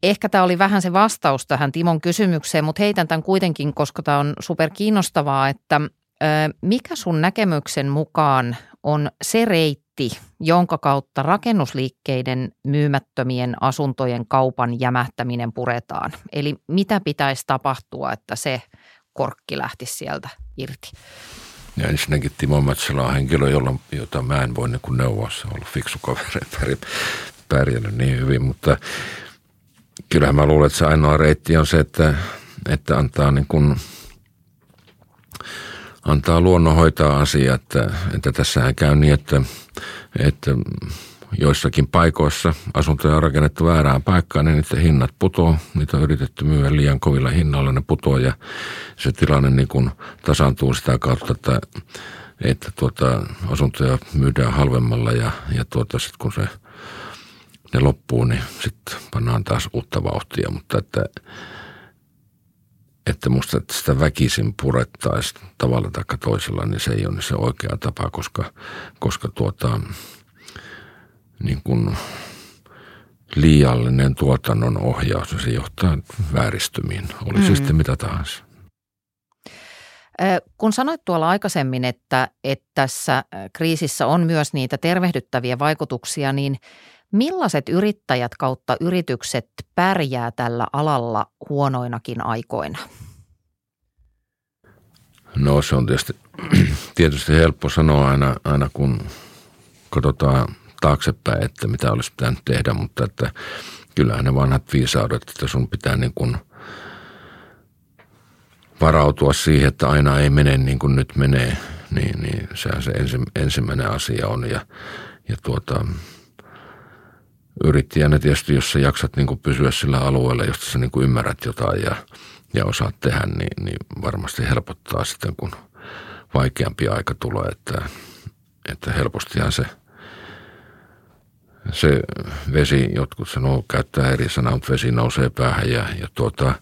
ehkä tämä oli vähän se vastaus tähän Timon kysymykseen, mutta heitän tämän kuitenkin, koska tämä on super kiinnostavaa, että mikä sun näkemyksen mukaan on se reitti, jonka kautta rakennusliikkeiden myymättömien asuntojen kaupan jämähtäminen puretaan? Eli mitä pitäisi tapahtua, että se korkki lähtisi sieltä irti? Ja ensinnäkin Timo Mätsälä on henkilö, jolla, jota mä en voi niin neuvoa. Se on ollut fiksu kaveri, pärjännyt niin hyvin, mutta kyllähän mä luulen, että se ainoa reitti on se, että, että antaa niin kuin, antaa luonnon hoitaa asia, että, että tässähän käy niin, että, että joissakin paikoissa asuntoja on rakennettu väärään paikkaan, niin niiden hinnat putoo. Niitä on yritetty myydä liian kovilla hinnalla, ne putoo ja se tilanne niin kuin tasaantuu sitä kautta, että, että tuota, asuntoja myydään halvemmalla ja, ja tuota, sitten kun se ne loppuu, niin sitten pannaan taas uutta vauhtia, mutta että, että musta että sitä väkisin purettaisiin tavalla tai toisella, niin se ei ole se oikea tapa, koska, koska tuota, niin kuin liiallinen tuotannon ohjaus, niin se johtaa vääristymiin, oli mm. se sitten mitä tahansa. Kun sanoit tuolla aikaisemmin, että, että tässä kriisissä on myös niitä tervehdyttäviä vaikutuksia, niin – Millaiset yrittäjät kautta yritykset pärjää tällä alalla huonoinakin aikoina? No se on tietysti, tietysti helppo sanoa aina, aina kun katsotaan taaksepäin, että mitä olisi pitänyt tehdä, mutta että kyllähän ne vanhat viisaudet, että sun pitää niin kuin varautua siihen, että aina ei mene niin kuin nyt menee, niin, niin sehän se ensimmäinen asia on ja, ja tuota, yrittäjänä tietysti, jos sä jaksat niin kuin pysyä sillä alueella, josta sä niin kuin ymmärrät jotain ja, ja osaat tehdä, niin, niin varmasti helpottaa sitten, kun vaikeampi aika tulee, että, että helpostihan se, se vesi, jotkut sanoo, käyttää eri sanaa, mutta vesi nousee päähän ja, ja tuota,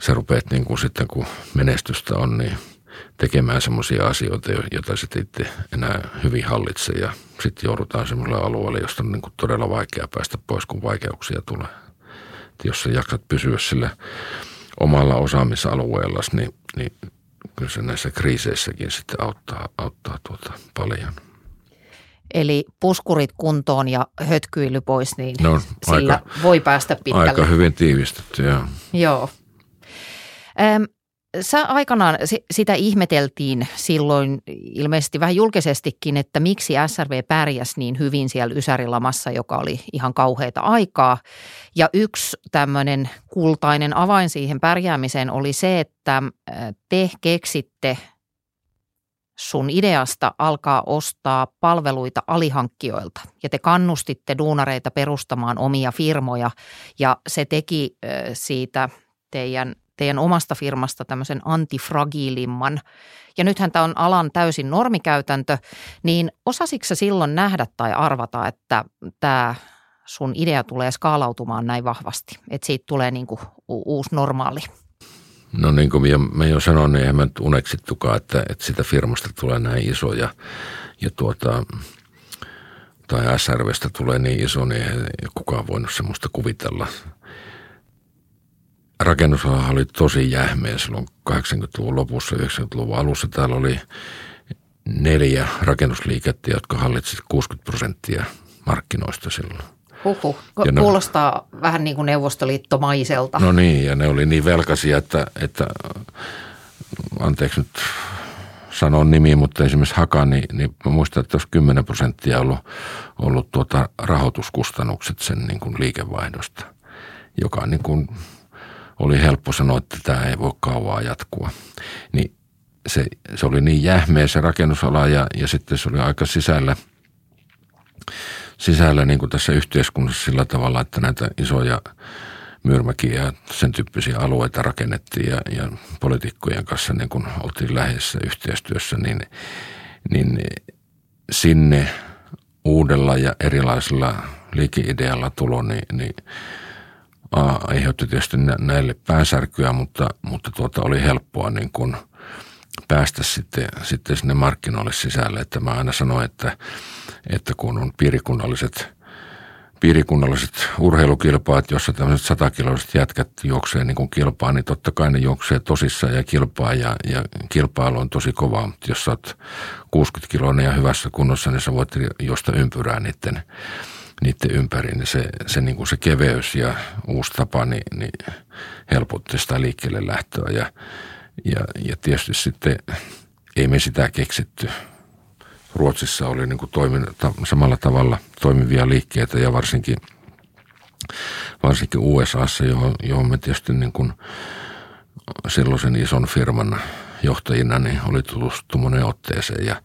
sä rupeat niin kuin sitten, kun menestystä on, niin – tekemään semmoisia asioita, joita sitten itse enää hyvin hallitse ja sitten joudutaan semmoiselle alueelle, josta on niin kuin todella vaikea päästä pois, kun vaikeuksia tulee. Et jos sä jaksat pysyä sillä omalla osaamisalueella, niin, niin kyllä se näissä kriiseissäkin sitten auttaa, auttaa tuota paljon. Eli puskurit kuntoon ja hötkyily pois, niin no, sillä aika, voi päästä pitkälle. Aika hyvin tiivistetty, joo. Joo. Sä aikanaan sitä ihmeteltiin silloin ilmeisesti vähän julkisestikin, että miksi SRV pärjäsi niin hyvin siellä Ysärilamassa, joka oli ihan kauheita aikaa. Ja yksi tämmöinen kultainen avain siihen pärjäämiseen oli se, että te keksitte sun ideasta alkaa ostaa palveluita alihankkijoilta ja te kannustitte duunareita perustamaan omia firmoja ja se teki siitä teidän teidän omasta firmasta tämmöisen antifragiilimman. Ja nythän tämä on alan täysin normikäytäntö, niin osasitko sä silloin nähdä tai arvata, että tämä sun idea tulee skaalautumaan näin vahvasti, että siitä tulee niin kuin uusi normaali? No niin kuin mä jo sanoin, niin eihän mä nyt uneksittukaan, että, että sitä firmasta tulee näin iso ja, ja tuota, tai SRVstä tulee niin iso, niin ei kukaan voinut semmoista kuvitella – rakennusala oli tosi jähmeä silloin 80-luvun lopussa, 90-luvun alussa. Täällä oli neljä rakennusliikettä, jotka hallitsivat 60 prosenttia markkinoista silloin. Huhhuh. Kuulostaa ne, vähän niin kuin neuvostoliittomaiselta. No niin, ja ne oli niin velkaisia, että, että anteeksi nyt sanon nimi, mutta esimerkiksi Haka, niin, niin mä muistan, että olisi 10 prosenttia ollut, ollut tuota rahoituskustannukset sen niin kuin liikevaihdosta, joka niin kuin oli helppo sanoa, että tämä ei voi kauaa jatkua. Niin se, se oli niin jähmeä se rakennusala ja, ja sitten se oli aika sisällä, sisällä niin kuin tässä yhteiskunnassa sillä tavalla, että näitä isoja myyrmäkiä ja sen tyyppisiä alueita rakennettiin ja, ja poliitikkojen kanssa niin kun oltiin läheisessä yhteistyössä, niin, niin sinne uudella ja erilaisella liikeidealla tulo, niin, niin aiheutti tietysti näille päänsärkyä, mutta, mutta tuota oli helppoa niin kun päästä sitten, sitten sinne markkinoille sisälle. Että mä aina sanoin, että, että kun on piirikunnalliset – piirikunnalliset urheilukilpaat, jossa tämmöiset satakiloiset jätkät juoksee niin kuin kilpaa, niin totta kai ne juoksee tosissaan ja kilpaa ja, ja kilpailu on tosi kova. Mutta jos sä oot 60 kiloinen ja hyvässä kunnossa, niin sä voit josta ympyrää niiden, niiden ympäri. Niin se, se, niin kuin se keveys ja uusi tapa niin, niin helpotti sitä liikkeelle lähtöä. Ja, ja, ja tietysti sitten ei me sitä keksitty – Ruotsissa oli niin kuin toimin, samalla tavalla toimivia liikkeitä ja varsinkin, varsinkin USAssa, johon, johon me tietysti niin kuin silloisen ison firman johtajina niin oli tutustu monen otteeseen ja,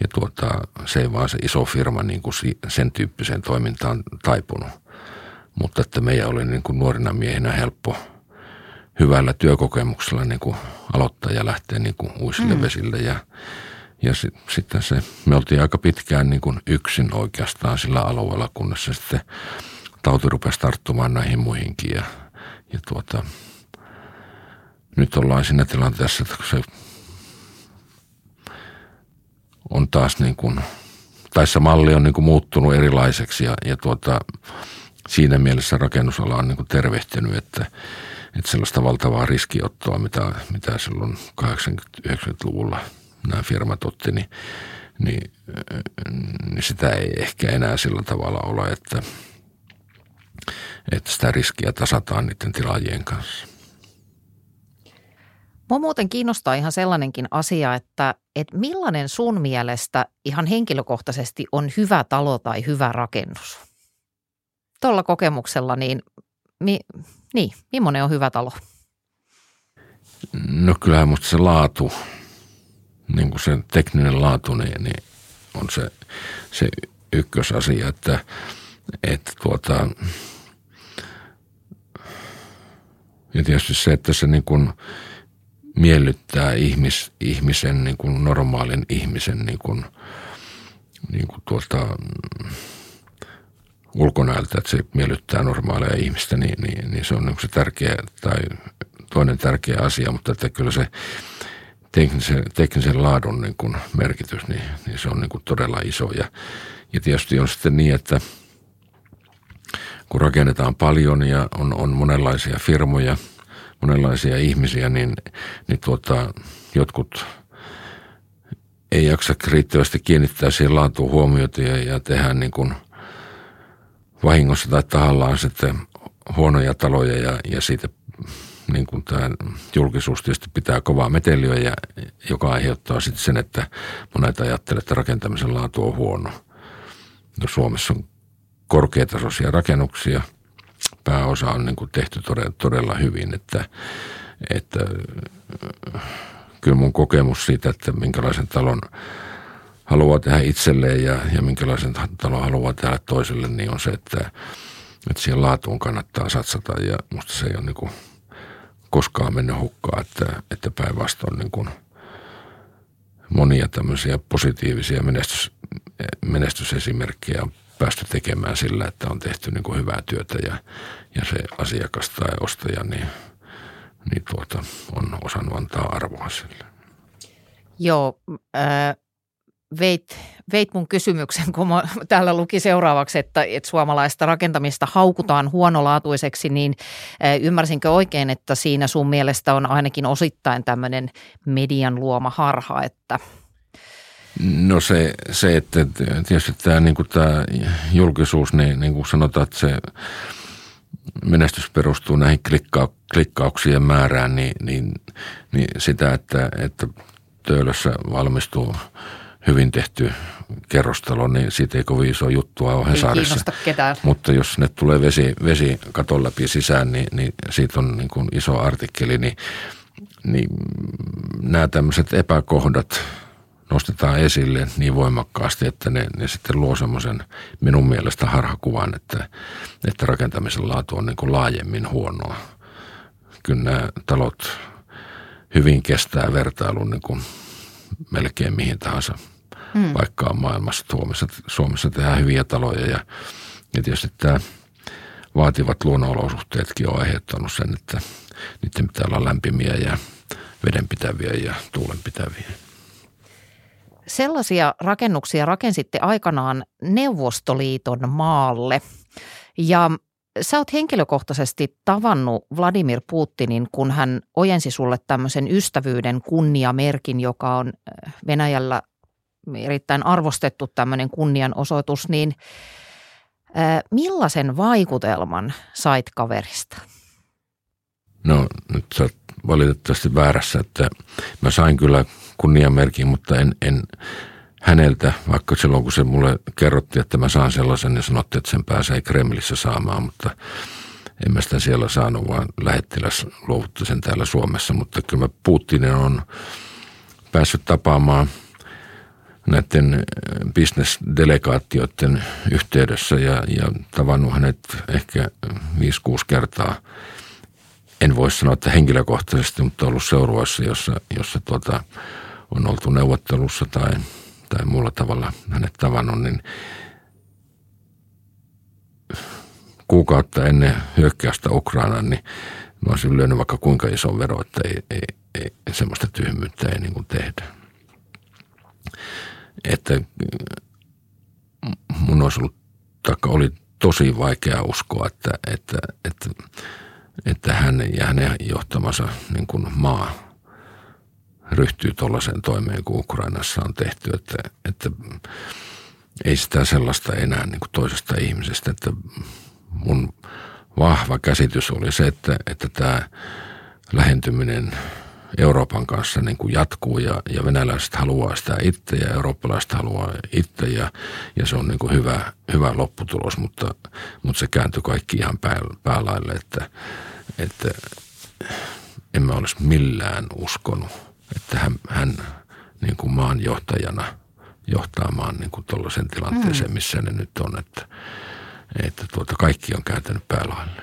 ja tuota, se ei vaan se iso firma niin kuin sen tyyppiseen toimintaan taipunut. Mutta että meidän oli niin kuin nuorina miehinä helppo hyvällä työkokemuksella niin kuin aloittaa ja lähteä niin kuin uisille mm. vesille ja, ja sitten sit se, me oltiin aika pitkään niin kuin yksin oikeastaan sillä alueella, kunnes se sitten tauti rupesi tarttumaan näihin muihinkin. Ja, ja tuota, nyt ollaan siinä tilanteessa, että se on taas niin kuin, tai se malli on niin kuin muuttunut erilaiseksi ja, ja tuota, siinä mielessä rakennusala on niin kuin tervehtinyt, että, että sellaista valtavaa riskiottoa, mitä, mitä silloin 80-90-luvulla – nämä firmat otti, niin, niin, niin sitä ei ehkä enää sillä tavalla ole, että, että sitä riskiä tasataan niiden tilaajien kanssa. Mua muuten kiinnostaa ihan sellainenkin asia, että, että millainen sun mielestä ihan henkilökohtaisesti on hyvä talo tai hyvä rakennus? Tuolla kokemuksella, niin, mi, niin millainen on hyvä talo? No kyllähän musta se laatu niin kuin se tekninen laatu, niin, niin on se, se ykkösasia, että, että tuota, ja tietysti se, että se niin kuin miellyttää ihmis, ihmisen, niin kuin normaalin ihmisen niin kuin, niin kuin tuota, ulkonäöltä, että se miellyttää normaalia ihmistä, niin, niin, niin se on niin se tärkeä tai toinen tärkeä asia, mutta että kyllä se teknisen, teknisen laadun niin kuin merkitys, niin, niin se on niin kuin todella iso. Ja, ja tietysti on sitten niin, että kun rakennetaan paljon ja on, on monenlaisia firmoja, monenlaisia ihmisiä, niin, niin tuota, jotkut ei jaksa riittävästi kiinnittää siihen laatuun huomiota ja, ja tehdään niin kuin vahingossa tai tahallaan sitten huonoja taloja ja, ja siitä niin kuin tämä julkisuus tietysti pitää kovaa meteliä, ja, joka aiheuttaa sitten sen, että monet ajattelevat, että rakentamisen laatu on huono. No Suomessa on korkeatasoisia rakennuksia. Pääosa on niin kuin tehty todella, todella hyvin, että, että kyllä mun kokemus siitä, että minkälaisen talon haluaa tehdä itselleen ja, ja minkälaisen talon haluaa tehdä toiselle, niin on se, että, että siihen laatuun kannattaa satsata ja musta se ei ole niin kuin – koskaan mennyt hukkaan, että, että päinvastoin niin kuin monia tämmöisiä positiivisia menestys, menestysesimerkkejä on päästy tekemään sillä, että on tehty niin kuin hyvää työtä ja, ja se asiakas tai ostaja niin, niin tuota, on osannut antaa arvoa sille. Joo, äh, veit, veit mun kysymyksen, kun mä täällä luki seuraavaksi, että, että suomalaista rakentamista haukutaan huonolaatuiseksi, niin ymmärsinkö oikein, että siinä sun mielestä on ainakin osittain tämmöinen median luoma harha, että No se, se että tietysti tämä, niin kuin tämä julkisuus, niin, niin kuin sanotaan, että se menestys perustuu näihin klikka, klikkauksien määrään, niin, niin, niin sitä, että, että töölössä valmistuu – hyvin tehty kerrostalo, niin siitä ei kovin iso juttua ole Hesarissa. Mutta jos ne tulee vesi, vesi katon läpi sisään, niin, niin siitä on niin kuin iso artikkeli, niin, niin nämä tämmöiset epäkohdat nostetaan esille niin voimakkaasti, että ne, ne sitten luo semmoisen minun mielestä harhakuvan, että, että rakentamisen laatu on niin kuin laajemmin huonoa. Kyllä nämä talot hyvin kestää vertailun niin kuin melkein mihin tahansa hmm. paikkaan maailmassa. Suomessa, Suomessa tehdään hyviä taloja ja, ja tietysti tämä vaativat luonnonolosuhteetkin on aiheuttanut sen, että niiden pitää olla lämpimiä ja vedenpitäviä ja tuulenpitäviä. Sellaisia rakennuksia rakensitte aikanaan Neuvostoliiton maalle ja sä oot henkilökohtaisesti tavannut Vladimir Putinin, kun hän ojensi sulle tämmöisen ystävyyden kunniamerkin, joka on äh, Venäjällä erittäin arvostettu tämmöinen kunnianosoitus, niin äh, millaisen vaikutelman sait kaverista? No nyt sä oot valitettavasti väärässä, että mä sain kyllä kunniamerkin, mutta en, en häneltä, vaikka silloin kun se mulle kerrottiin, että mä saan sellaisen, niin sanottiin, että sen pääsee Kremlissä saamaan, mutta en mä sitä siellä saanut, vaan lähettiläs luovutti sen täällä Suomessa. Mutta kyllä mä Putinin on päässyt tapaamaan näiden bisnesdelegaatioiden yhteydessä ja, ja tavannut hänet ehkä 5-6 kertaa. En voi sanoa, että henkilökohtaisesti, mutta ollut seurueessa, jossa, jossa tuota, on oltu neuvottelussa tai – tai muulla tavalla hänet tavannut, niin kuukautta ennen hyökkäystä Ukrainaan, niin mä olisin lyönyt vaikka kuinka iso vero, että ei, ei, ei semmoista tyhmyyttä ei niin kuin tehdä. Että mun olisi ollut, taikka oli tosi vaikea uskoa, että, että, että, että hän ja hänen johtamansa niin kuin maa ryhtyy tuollaiseen toimeen kuin Ukrainassa on tehty, että, että ei sitä sellaista enää niin kuin toisesta ihmisestä, että mun vahva käsitys oli se, että, että tämä lähentyminen Euroopan kanssa niin kuin jatkuu ja, ja venäläiset haluaa sitä itse ja eurooppalaiset haluaa itse ja, ja se on niin kuin hyvä, hyvä lopputulos, mutta, mutta se kääntyi kaikki ihan pää, päälaille, että, että en mä olisi millään uskonut että hän, hän niin kuin maan johtajana johtaa maan niin kuin tuollaisen tilanteeseen, mm. missä ne nyt on, että, että tuota, kaikki on kääntänyt päälaille.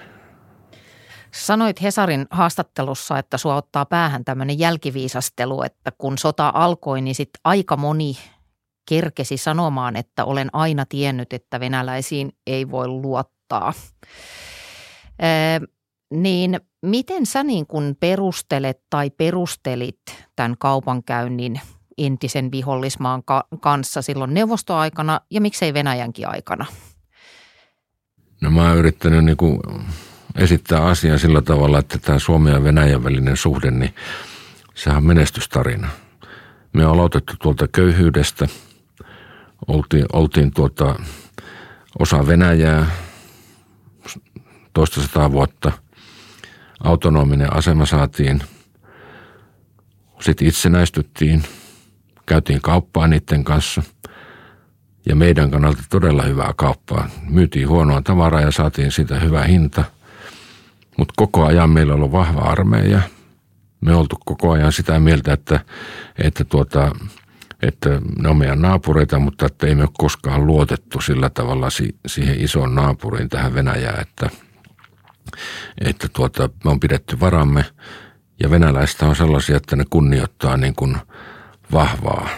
Sanoit Hesarin haastattelussa, että sua ottaa päähän tämmöinen jälkiviisastelu, että kun sota alkoi, niin sitten aika moni kerkesi sanomaan, että olen aina tiennyt, että venäläisiin ei voi luottaa. Ee, niin miten sä niin kun perustelet tai perustelit tämän kaupankäynnin entisen vihollismaan ka- kanssa silloin neuvostoaikana ja miksei Venäjänkin aikana? No mä oon yrittänyt niin esittää asiaa sillä tavalla, että tämä Suomen ja Venäjän välinen suhde, niin sehän on menestystarina. Me on aloitettu tuolta köyhyydestä, oltiin, oltiin tuota, osa Venäjää toista sataa vuotta – autonominen asema saatiin. Sitten itsenäistyttiin, käytiin kauppaa niiden kanssa ja meidän kannalta todella hyvää kauppaa. Myytiin huonoa tavaraa ja saatiin siitä hyvä hinta, mutta koko ajan meillä on ollut vahva armeija. Me oltu koko ajan sitä mieltä, että, että, tuota, että ne on meidän naapureita, mutta että ei me ole koskaan luotettu sillä tavalla siihen isoon naapuriin tähän Venäjään, että – että tuota, me on pidetty varamme ja venäläistä on sellaisia, että ne kunnioittaa niin kuin vahvaa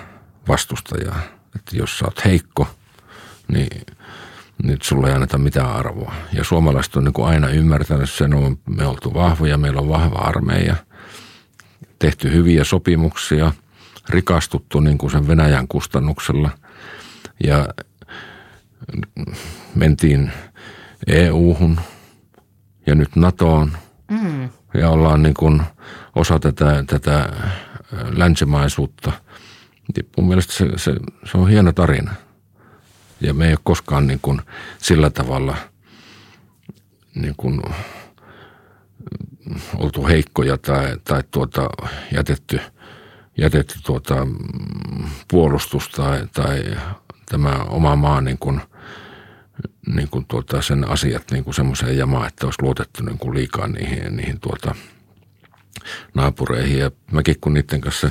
vastustajaa. Että jos sä oot heikko, niin nyt sulle ei anneta mitään arvoa. Ja suomalaiset on niin kuin aina ymmärtänyt sen, on me oltu vahvoja, meillä on vahva armeija, tehty hyviä sopimuksia, rikastuttu niin kuin sen Venäjän kustannuksella ja mentiin EU-hun – ja nyt NATOon. Mm. Ja ollaan niin kuin osa tätä, tätä länsimaisuutta. Mun mielestä se, se, se on hieno tarina. Ja me ei ole koskaan niin kuin sillä tavalla niin kuin oltu heikkoja tai, tai tuota, jätetty jätetty tuota, puolustus tai, tai tämä oma maa niin kuin, niin kuin tuota, sen asiat niin kuin semmoiseen jamaan, että olisi luotettu niin kuin liikaa niihin, niihin tuota, naapureihin. Ja mäkin kun niiden kanssa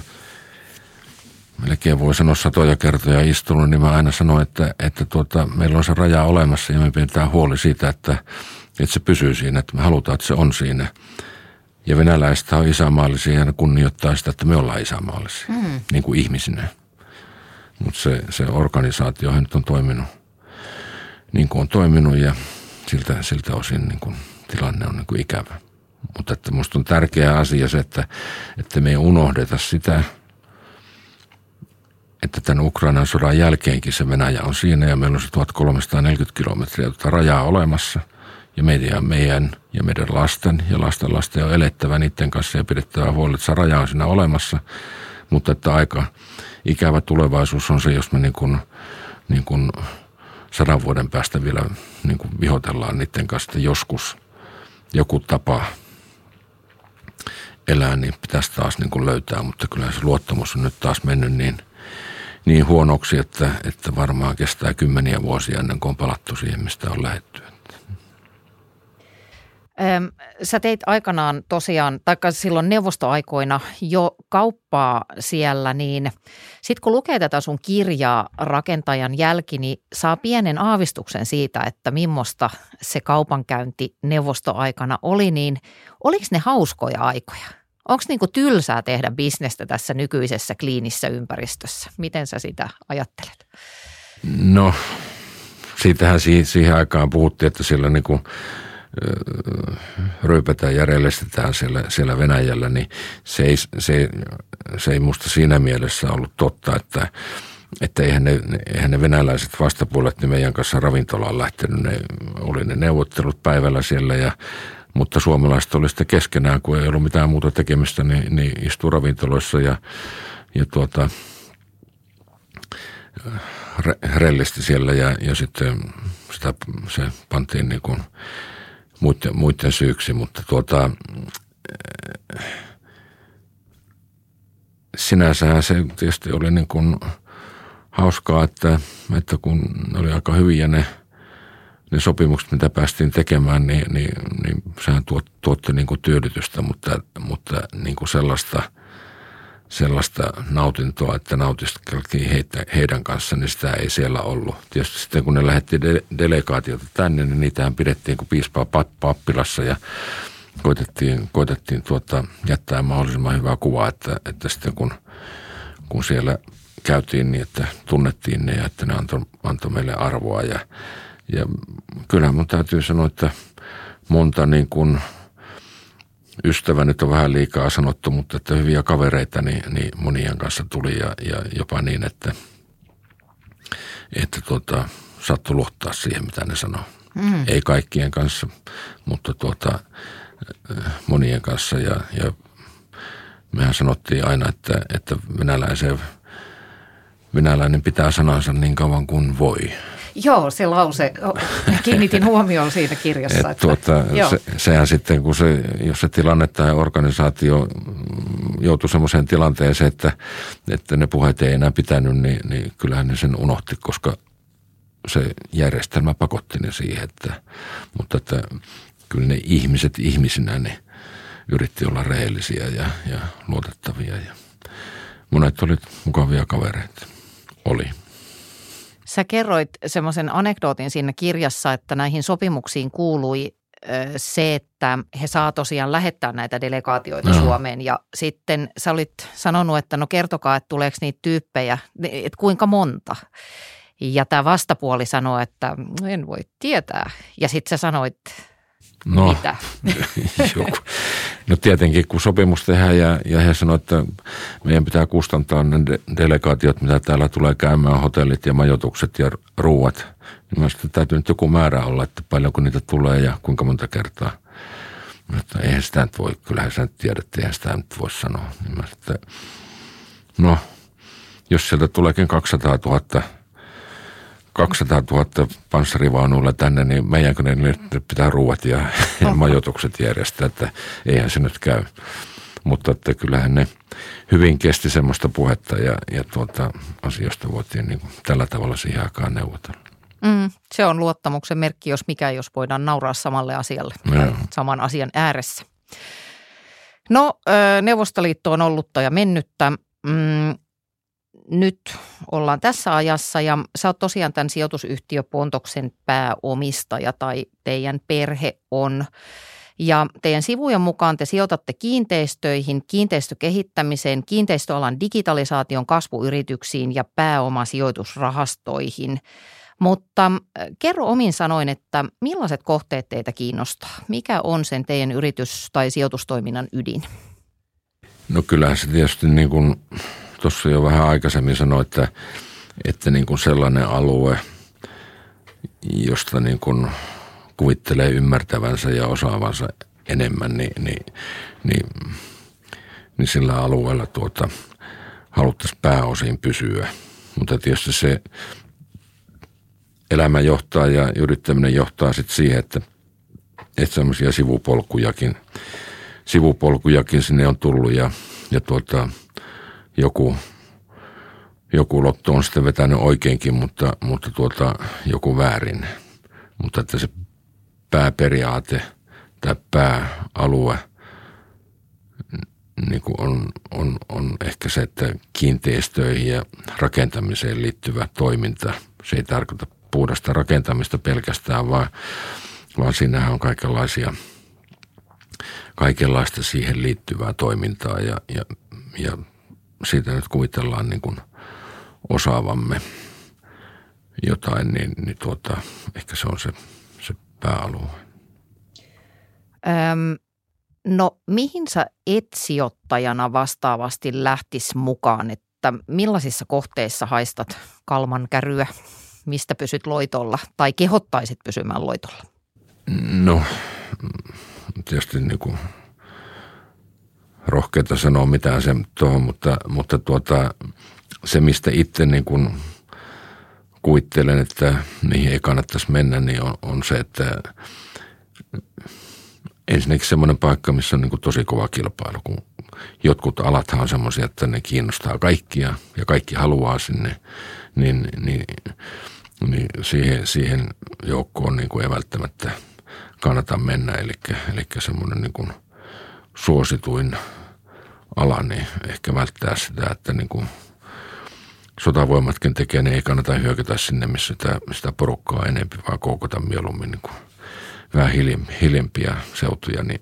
melkein voi sanoa satoja kertoja istunut, niin mä aina sanon, että, että tuota, meillä on se raja olemassa ja me pidetään huoli siitä, että, että se pysyy siinä, että me halutaan, että se on siinä. Ja venäläiset on isämaallisia ja ne kunnioittaa sitä, että me ollaan isämaallisia, mm. niin kuin ihmisinä. Mutta se, se organisaatio nyt on toiminut niin kuin on toiminut ja siltä, siltä osin niin kuin tilanne on niin kuin ikävä. Mutta että musta on tärkeä asia se, että, että me ei unohdeta sitä, että tämän Ukrainan sodan jälkeenkin se Venäjä on siinä ja meillä on se 1340 kilometriä tuota rajaa olemassa – ja meidän, meidän ja meidän lasten ja lasten lasten on elettävä niiden kanssa ja pidettävä huolta, että se raja on siinä olemassa. Mutta että aika ikävä tulevaisuus on se, jos me niin kuin, niin kuin sadan vuoden päästä vielä niin kuin vihotellaan niiden kanssa, joskus joku tapa elää, niin pitäisi taas niin kuin löytää, mutta kyllä se luottamus on nyt taas mennyt niin, niin huonoksi, että, että varmaan kestää kymmeniä vuosia ennen kuin on palattu siihen, mistä on lähetty. Sä teit aikanaan tosiaan, taikka silloin neuvostoaikoina jo kauppaa siellä, niin sitten kun lukee tätä sun kirjaa Rakentajan jälki, niin saa pienen aavistuksen siitä, että millaista se kaupankäynti neuvostoaikana oli, niin oliko ne hauskoja aikoja? Onko niinku tylsää tehdä bisnestä tässä nykyisessä kliinissä ympäristössä? Miten sä sitä ajattelet? No, siitähän siihen aikaan puhuttiin, että siellä niinku – ryypätään ja relestetään siellä, siellä Venäjällä, niin se ei, se, se ei musta siinä mielessä ollut totta, että, että eihän ne, eihän ne venäläiset vastapuolet niin meidän kanssa ravintolaan lähtenyt. Ne oli ne neuvottelut päivällä siellä ja mutta suomalaiset oli sitten keskenään, kun ei ollut mitään muuta tekemistä, niin, niin istuu ravintoloissa ja, ja tuota, rellisti siellä ja, ja sitten sitä, se pantiin niin kuin muiden, muiden syyksi, mutta tuota, sinänsähän se tietysti oli niin kuin hauskaa, että, että kun oli aika hyviä ne, ne sopimukset, mitä päästiin tekemään, niin, niin, niin sehän tuot, tuotti niin kuin tyydytystä, mutta, mutta niin kuin sellaista – sellaista nautintoa, että nautiskeltiin heitä, heidän kanssa, niin sitä ei siellä ollut. Tietysti sitten kun ne lähetti de- delegaatiota tänne, niin niitähän pidettiin kuin piispaa pappilassa ja koitettiin, koitettiin tuota, jättää mahdollisimman hyvää kuvaa, että, että sitten kun, kun siellä käytiin niin, että tunnettiin ne ja että ne antoi, antoi meille arvoa ja, ja kyllä mun täytyy sanoa, että monta niin kuin – ystävä nyt on vähän liikaa sanottu, mutta että hyviä kavereita niin, niin monien kanssa tuli ja, ja jopa niin, että, että tuota, saattoi luottaa siihen, mitä ne sanoo. Mm. Ei kaikkien kanssa, mutta tuota, monien kanssa ja, ja mehän sanottiin aina, että, että venäläisen, venäläinen pitää sanansa niin kauan kuin voi. Joo, se lause, kiinnitin huomioon siitä kirjassa. Et tuota, se, sehän sitten, kun se, jos se tilanne tai organisaatio joutui semmoiseen tilanteeseen, että, että ne puheet ei enää pitänyt, niin, niin kyllähän ne sen unohti, koska se järjestelmä pakotti ne siihen. Että, mutta että kyllä ne ihmiset ihmisinä ne yritti olla rehellisiä ja, ja luotettavia ja monet olivat mukavia kavereita. Oli. Sä kerroit semmoisen anekdootin siinä kirjassa, että näihin sopimuksiin kuului se, että he saa tosiaan lähettää näitä delegaatioita no. Suomeen ja sitten sä olit sanonut, että no kertokaa, että tuleeko niitä tyyppejä, että kuinka monta. Ja tämä vastapuoli sanoi, että en voi tietää. Ja sitten sä sanoit, No, Mitä? joku. No tietenkin, kun sopimus tehdään ja, ja he sanoivat, että meidän pitää kustantaa ne delegaatiot, mitä täällä tulee käymään, hotellit ja majoitukset ja ruuat. Niin mä täytyy nyt joku määrä olla, että paljonko niitä tulee ja kuinka monta kertaa. Mutta eihän sitä nyt voi, kyllähän sä nyt tiedät, eihän sitä nyt voi sanoa. Niin mä sitten, no, jos sieltä tuleekin 200 000 200 000 panssarivaunuilla tänne, niin meidänkö ne nyt pitää ruuat ja oh. majoitukset järjestää, että eihän se nyt käy. mutta että kyllähän ne hyvin kesti semmoista puhetta ja, ja tuota, asioista voitiin niin kuin tällä tavalla siihen aikaan neuvotella. Mm, se on luottamuksen merkki, jos mikä, jos voidaan nauraa samalle asialle, tai saman asian ääressä. No, Neuvostoliitto on ollutta ja mennyttä. Mm, nyt ollaan tässä ajassa ja sä oot tosiaan tämän sijoitusyhtiö Pontoksen pääomistaja tai teidän perhe on. Ja teidän sivujen mukaan te sijoitatte kiinteistöihin, kiinteistökehittämiseen, kiinteistöalan digitalisaation kasvuyrityksiin ja pääomasijoitusrahastoihin. Mutta kerro omin sanoin, että millaiset kohteet teitä kiinnostaa? Mikä on sen teidän yritys- tai sijoitustoiminnan ydin? No kyllähän se tietysti niin kuin tuossa jo vähän aikaisemmin sanoi, että, että niin kuin sellainen alue, josta niin kuin kuvittelee ymmärtävänsä ja osaavansa enemmän, niin, niin, niin, niin sillä alueella tuota, haluttaisiin pääosin pysyä. Mutta tietysti se elämä johtaa ja yrittäminen johtaa sitten siihen, että, että semmoisia sivupolkujakin, sivupolkujakin sinne on tullut ja, ja tuota, joku, joku lotto on sitten vetänyt oikeinkin, mutta, mutta tuota, joku väärin. Mutta että se pääperiaate tai pääalue niin kuin on, on, on ehkä se, että kiinteistöihin ja rakentamiseen liittyvä toiminta, se ei tarkoita puhdasta rakentamista pelkästään, vaan, vaan siinähän on kaikenlaisia, kaikenlaista siihen liittyvää toimintaa ja, ja, ja siitä nyt kuvitellaan niin kuin osaavamme jotain, niin, niin tuota, ehkä se on se, se pääalue. Öm, no mihin sä etsiottajana vastaavasti lähtis mukaan, että millaisissa kohteissa haistat kalman käryä, mistä pysyt loitolla tai kehottaisit pysymään loitolla? No tietysti niin kuin rohkeita sanoa mitään sen tuohon, mutta, mutta tuota, se mistä itse niin kuin kuvittelen, että niihin ei kannattaisi mennä, niin on, on se, että ensinnäkin semmoinen paikka, missä on niin kuin tosi kova kilpailu, kun jotkut alathan on semmoisia, että ne kiinnostaa kaikkia ja kaikki haluaa sinne, niin, niin, niin siihen, siihen joukkoon niin kuin ei välttämättä kannata mennä. Eli, eli semmoinen niin kuin suosituin ala, niin ehkä välttää sitä, että niin kuin sotavoimatkin tekee, niin ei kannata hyökätä sinne, missä sitä, sitä porukkaa on enempi, vaan koukota mieluummin niin kuin vähän hiljempiä seutuja, niin,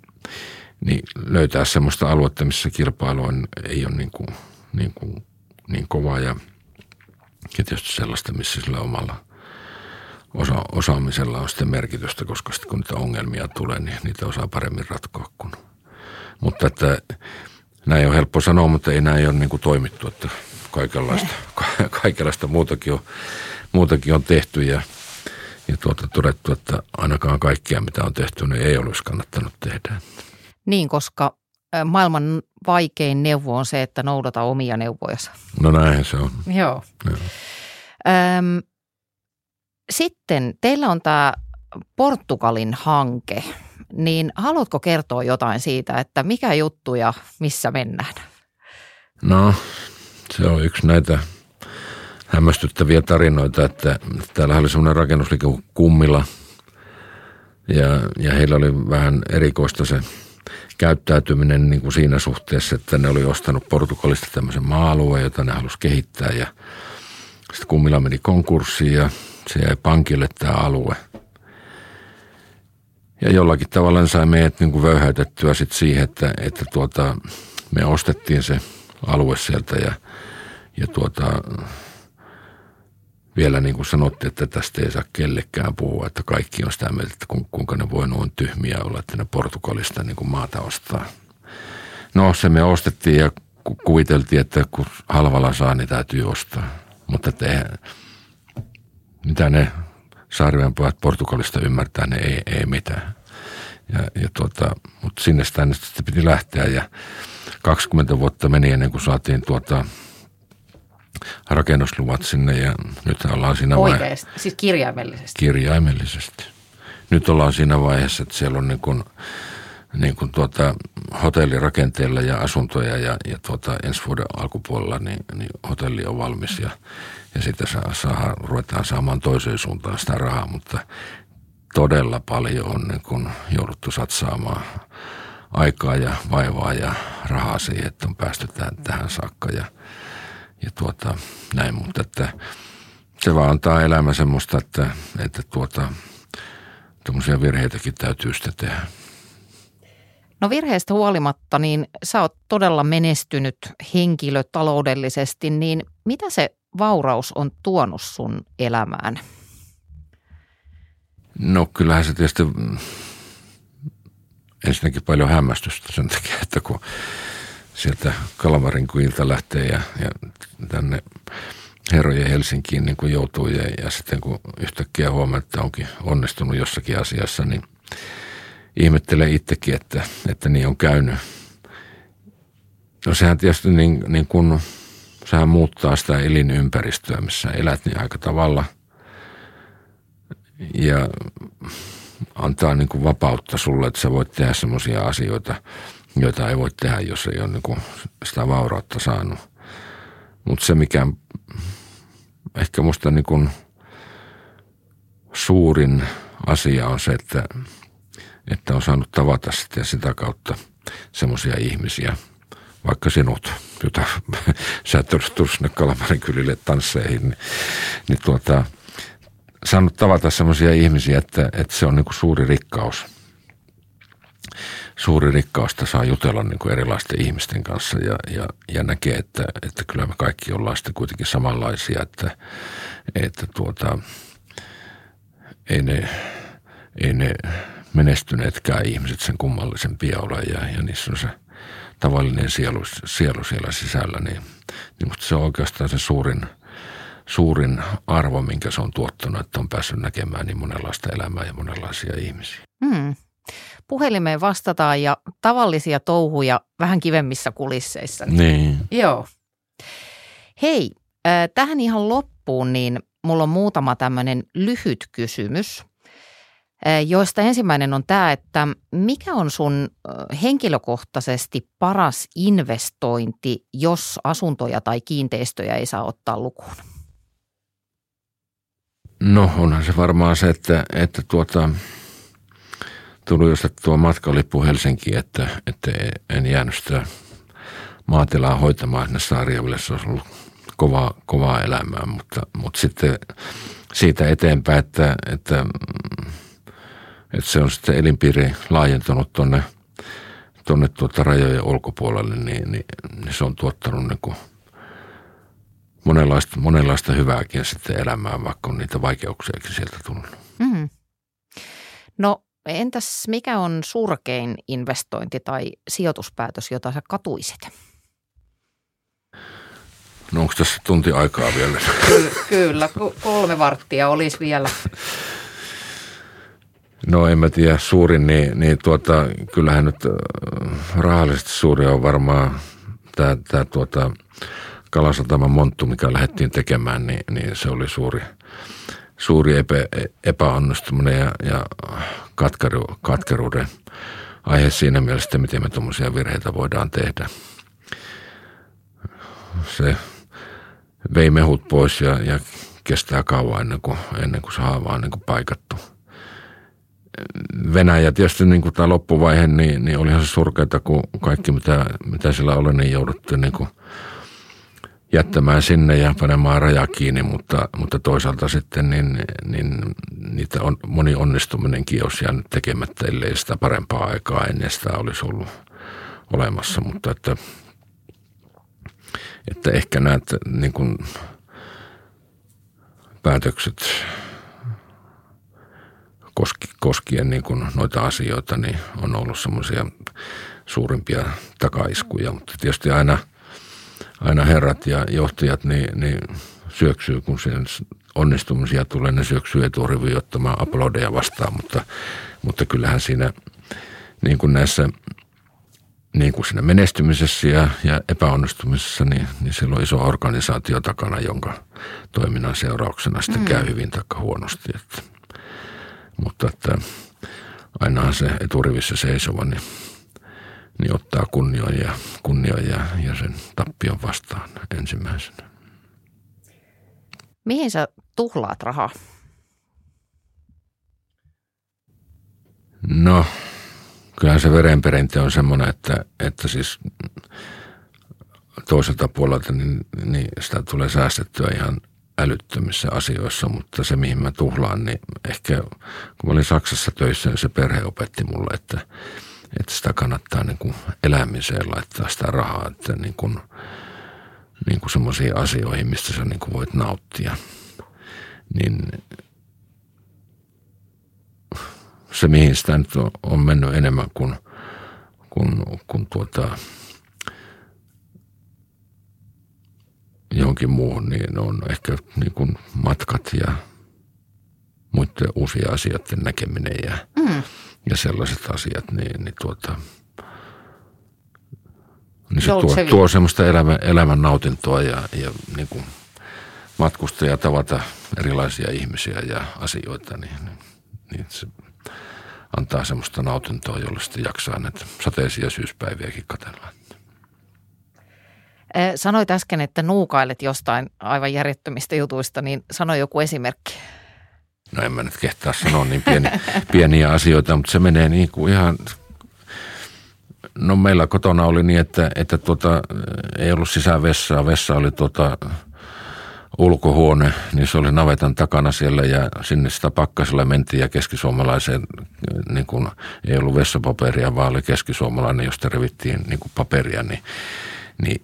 niin löytää semmoista aluetta, missä kilpailu on, ei ole niin, kuin, niin, kuin, niin kovaa ja, ja tietysti sellaista, missä sillä omalla osa, osaamisella on sitten merkitystä, koska sitten kun niitä ongelmia tulee, niin niitä osaa paremmin ratkoa kuin. Mutta että näin on helppo sanoa, mutta ei näin ole niin kuin toimittu, että kaikenlaista, kaikenlaista muutakin, on, muutakin on tehty ja, ja tuota, todettu, että ainakaan kaikkia mitä on tehty, niin ei olisi kannattanut tehdä. Niin, koska maailman vaikein neuvo on se, että noudata omia neuvojasi. No näinhän se on. Joo. Joo. Öm, sitten teillä on tämä Portugalin hanke, niin haluatko kertoa jotain siitä, että mikä juttu ja missä mennään? No, se on yksi näitä hämmästyttäviä tarinoita, että täällä oli semmoinen rakennusliike Kummilla ja, ja heillä oli vähän erikoista se käyttäytyminen niin kuin siinä suhteessa, että ne oli ostanut Portugalista tämmöisen maa-alueen, jota ne halusi kehittää ja sitten Kummila meni konkurssiin ja se jäi pankille tämä alue – ja jollakin tavalla sai meidät niin kuin vöyhäytettyä sit siihen, että, että tuota, me ostettiin se alue sieltä ja, ja tuota, vielä niin kuin sanottiin, että tästä ei saa kellekään puhua, että kaikki on sitä mieltä, että kuinka ne voi noin tyhmiä olla, että ne Portugalista niin kuin maata ostaa. No se me ostettiin ja kuviteltiin, että kun halvalla saa, niin täytyy ostaa. Mutta että mitä ne saarien pojat Portugalista ymmärtää, ne ei, ei mitään. Ja, ja tuota, mutta sinne sitä sitten piti lähteä ja 20 vuotta meni ennen kuin saatiin tuota, rakennusluvat sinne ja nyt ollaan siinä vaiheessa. siis kirjaimellisesti? Kirjaimellisesti. Nyt ollaan siinä vaiheessa, että siellä on niin kuin niin kuin tuota, hotellirakenteella ja asuntoja ja, ja tuota, ensi vuoden alkupuolella niin, niin hotelli on valmis ja, ja sitten saa, saa, ruvetaan saamaan toiseen suuntaan sitä rahaa, mutta todella paljon on niin kuin jouduttu satsaamaan aikaa ja vaivaa ja rahaa siihen, että on päästy tähän, tähän saakka ja, ja tuota, näin, mutta että se vaan antaa elämä semmoista, että, että tuota, tuommoisia virheitäkin täytyy sitten tehdä. No virheestä huolimatta, niin sä oot todella menestynyt henkilö taloudellisesti, niin mitä se vauraus on tuonut sun elämään? No kyllähän se tietysti ensinnäkin paljon hämmästystä sen takia, että kun sieltä Kalmarin kuilta lähtee ja, ja tänne herrojen Helsinkiin niin kuin joutuu ja, ja sitten kun yhtäkkiä huomaa, että onkin onnistunut jossakin asiassa, niin ihmettelee itsekin, että, että niin on käynyt. No sehän tietysti niin, niin kuin, sehän muuttaa sitä elinympäristöä, missä elät niin aika tavalla ja antaa niin kuin vapautta sulle, että sä voit tehdä semmoisia asioita, joita ei voi tehdä, jos ei ole niin kuin sitä vaurautta saanut. Mutta se, mikä ehkä musta niin kuin suurin asia on se, että, että on saanut tavata sitten sitä kautta semmoisia ihmisiä, vaikka sinut, jota sä olisi sinne Kalamarin kylille tansseihin, niin, niin tuota, saanut tavata semmoisia ihmisiä, että, että se on niin kuin suuri rikkaus. Suuri rikkausta saa jutella niin kuin erilaisten ihmisten kanssa ja, ja, ja näkee, että, että kyllä me kaikki ollaan sitten kuitenkin samanlaisia, että, että tuota, ei ne, ei ne menestyneetkään ihmiset sen kummallisempia ole ja, ja niissä on se tavallinen sielu, sielu siellä sisällä, niin, niin musta se on oikeastaan se suurin – suurin arvo, minkä se on tuottanut, että on päässyt näkemään niin monenlaista elämää ja monenlaisia ihmisiä. Hmm. Puhelimeen vastataan ja tavallisia touhuja vähän kivemmissä kulisseissa. Niin. Joo. Hei, tähän ihan loppuun, niin mulla on muutama tämmöinen lyhyt kysymys, joista ensimmäinen on tämä, että mikä on sun henkilökohtaisesti paras investointi, jos asuntoja tai kiinteistöjä ei saa ottaa lukuun? No onhan se varmaan se, että, että tuota, tuli just tuo matkalippu Helsinkiin, että, että en jäänyt sitä maatilaa hoitamaan sinne Saarijaville. Se olisi ollut kovaa, kovaa elämää, mutta, mutta sitten siitä eteenpäin, että, että, että se on sitten elinpiiri laajentunut tuonne tuonne tuota rajojen ulkopuolelle, niin, niin, niin se on tuottanut niin kuin – monenlaista, monenlaista hyvääkin sitten elämään, vaikka on niitä vaikeuksiakin sieltä tullut. Mm. No entäs mikä on surkein investointi tai sijoituspäätös, jota sä katuisit? No onko tässä tunti aikaa vielä? Ky- kyllä, kolme varttia olisi vielä. No en mä tiedä, suurin, niin, niin tuota, kyllähän nyt äh, rahallisesti suuri on varmaan tämä, tämä tuota, Kalasataman monttu, mikä lähdettiin tekemään, niin, niin se oli suuri, suuri epä, epäonnistuminen ja, ja katkeru, katkeruuden aihe siinä mielessä, miten me tuommoisia virheitä voidaan tehdä. Se vei mehut pois ja, ja kestää kauan ennen kuin, ennen kuin se haava on niin kuin paikattu. Venäjä. Tietysti niin kuin tämä loppuvaihe, niin, niin olihan se surkeata, kun kaikki mitä, mitä sillä oli, niin jouduttiin niin kuin – jättämään sinne ja panemaan raja kiinni, mutta, mutta toisaalta sitten niin, niin niitä on, moni onnistuminenkin olisi jäänyt tekemättä, ellei sitä parempaa aikaa ennen sitä olisi ollut olemassa, mutta että, että ehkä näet niin kuin päätökset koskien niin kuin noita asioita, niin on ollut semmoisia suurimpia takaiskuja, mutta tietysti aina – aina herrat ja johtajat niin, niin syöksyy, kun sen onnistumisia tulee, ne syöksyy eturiviin ottamaan aplodeja vastaan, mutta, mutta kyllähän siinä niin kuin näissä niin kuin siinä menestymisessä ja, ja epäonnistumisessa, niin, niin siellä on iso organisaatio takana, jonka toiminnan seurauksena sitten mm. käy hyvin tai huonosti. Että, mutta että ainahan se eturivissä seisova, niin, niin ottaa kunnion ja, kunnion ja, ja sen tappion vastaan ensimmäisenä. Mihin sä tuhlaat rahaa? No, kyllähän se verenperintö on semmoinen, että, että siis toiselta puolelta niin, niin sitä tulee säästettyä ihan älyttömissä asioissa, mutta se mihin mä tuhlaan, niin ehkä kun mä olin Saksassa töissä, niin se perhe opetti mulle, että, että sitä kannattaa niin kuin elämiseen laittaa sitä rahaa, että niin kuin, niin kuin semmoisiin asioihin, mistä sä niin kuin voit nauttia. Niin se, mihin sitä nyt on, on mennyt enemmän kuin, kuin, kuin tuota, johonkin muuhun, niin on ehkä niin kuin matkat ja muiden uusia asioiden näkeminen ja, mm. ja sellaiset asiat, niin, niin, tuota, niin se tuo, tuo semmoista elämän, elämän nautintoa ja, ja niin kuin matkusta ja tavata erilaisia ihmisiä ja asioita, niin, niin se antaa semmoista nautintoa, jolla sitten jaksaa näitä sateisia syyspäiviäkin katella. Sanoit äsken, että nuukailet jostain aivan järjettömistä jutuista, niin sano joku esimerkki. No en mä nyt kehtaa sanoa niin pieni, pieniä asioita, mutta se menee niin kuin ihan No meillä kotona oli niin, että, että tuota, ei ollut sisävessaa. Vessa oli tuota, ulkohuone, niin se oli navetan takana siellä ja sinne sitä pakkasella mentiin ja keskisuomalaiseen, niin kuin ei ollut vessapaperia, vaan oli keskisuomalainen, josta revittiin niin kuin paperia, niin, niin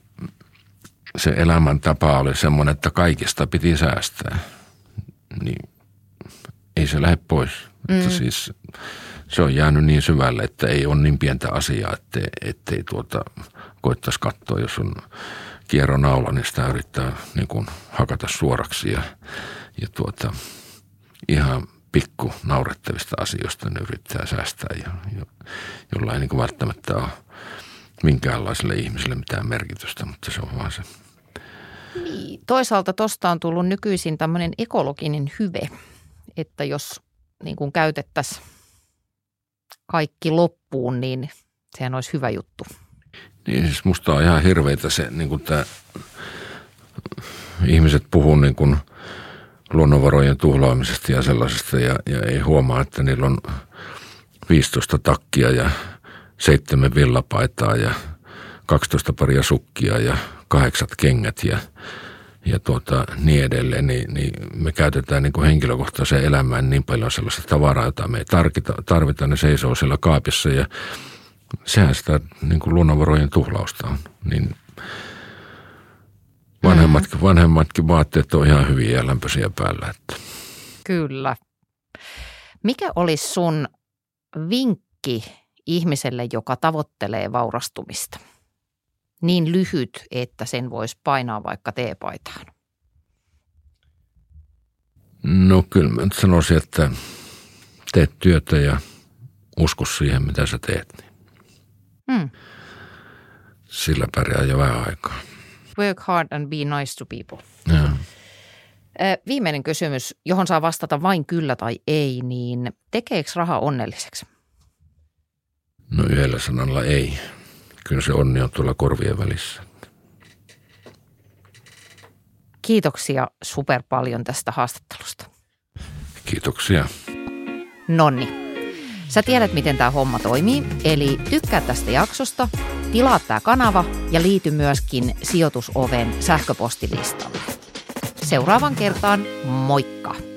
se elämäntapa oli semmoinen, että kaikista piti säästää. Niin ei se lähde pois. Mm. Että siis se on jäänyt niin syvälle, että ei ole niin pientä asiaa, ettei, ettei tuota, koittaisi katsoa, jos on kierronaula, niin sitä yrittää niin kuin hakata suoraksi ja, ja tuota, ihan pikku naurettavista asioista ne yrittää säästää, ja, jo, jolla ei niin kuin välttämättä ole minkäänlaiselle ihmiselle mitään merkitystä, mutta se on vaan se. Niin, toisaalta tuosta on tullut nykyisin tämmöinen ekologinen hyve, että jos niin kuin käytettäisiin kaikki loppuun, niin sehän olisi hyvä juttu. Niin siis musta on ihan hirveitä se, niin kuin tämä, ihmiset puhuu niin kuin luonnonvarojen tuhlaamisesta ja sellaisesta ja, ja ei huomaa, että niillä on 15 takkia ja seitsemän villapaitaa ja 12 paria sukkia ja kahdeksat kengät ja, ja tuota, niin edelleen, niin, niin me käytetään niin kuin henkilökohtaiseen elämään niin paljon sellaista tavaraa, jota me ei tarvita, tarvita, ne seisoo siellä kaapissa ja sehän sitä niin kuin luonnonvarojen tuhlausta on. Niin vanhemmatkin, vanhemmatkin vaatteet on ihan hyviä ja lämpöisiä päällä. Että. Kyllä. Mikä olisi sun vinkki ihmiselle, joka tavoittelee vaurastumista? Niin lyhyt, että sen voisi painaa vaikka teepaitaan. No kyllä mä nyt sanoisin, että teet työtä ja usko siihen, mitä sä teet. Hmm. Sillä pärjää jo vähän aikaa. Work hard and be nice to people. Ja. Viimeinen kysymys, johon saa vastata vain kyllä tai ei, niin tekeekö raha onnelliseksi? No yhdellä sanalla ei. Kyllä se onni on tuolla korvien välissä. Kiitoksia super paljon tästä haastattelusta. Kiitoksia. Nonni. Sä tiedät, miten tämä homma toimii, eli tykkää tästä jaksosta, tilaa tämä kanava ja liity myöskin sijoitusoven sähköpostilistalle. Seuraavan kertaan, moikka!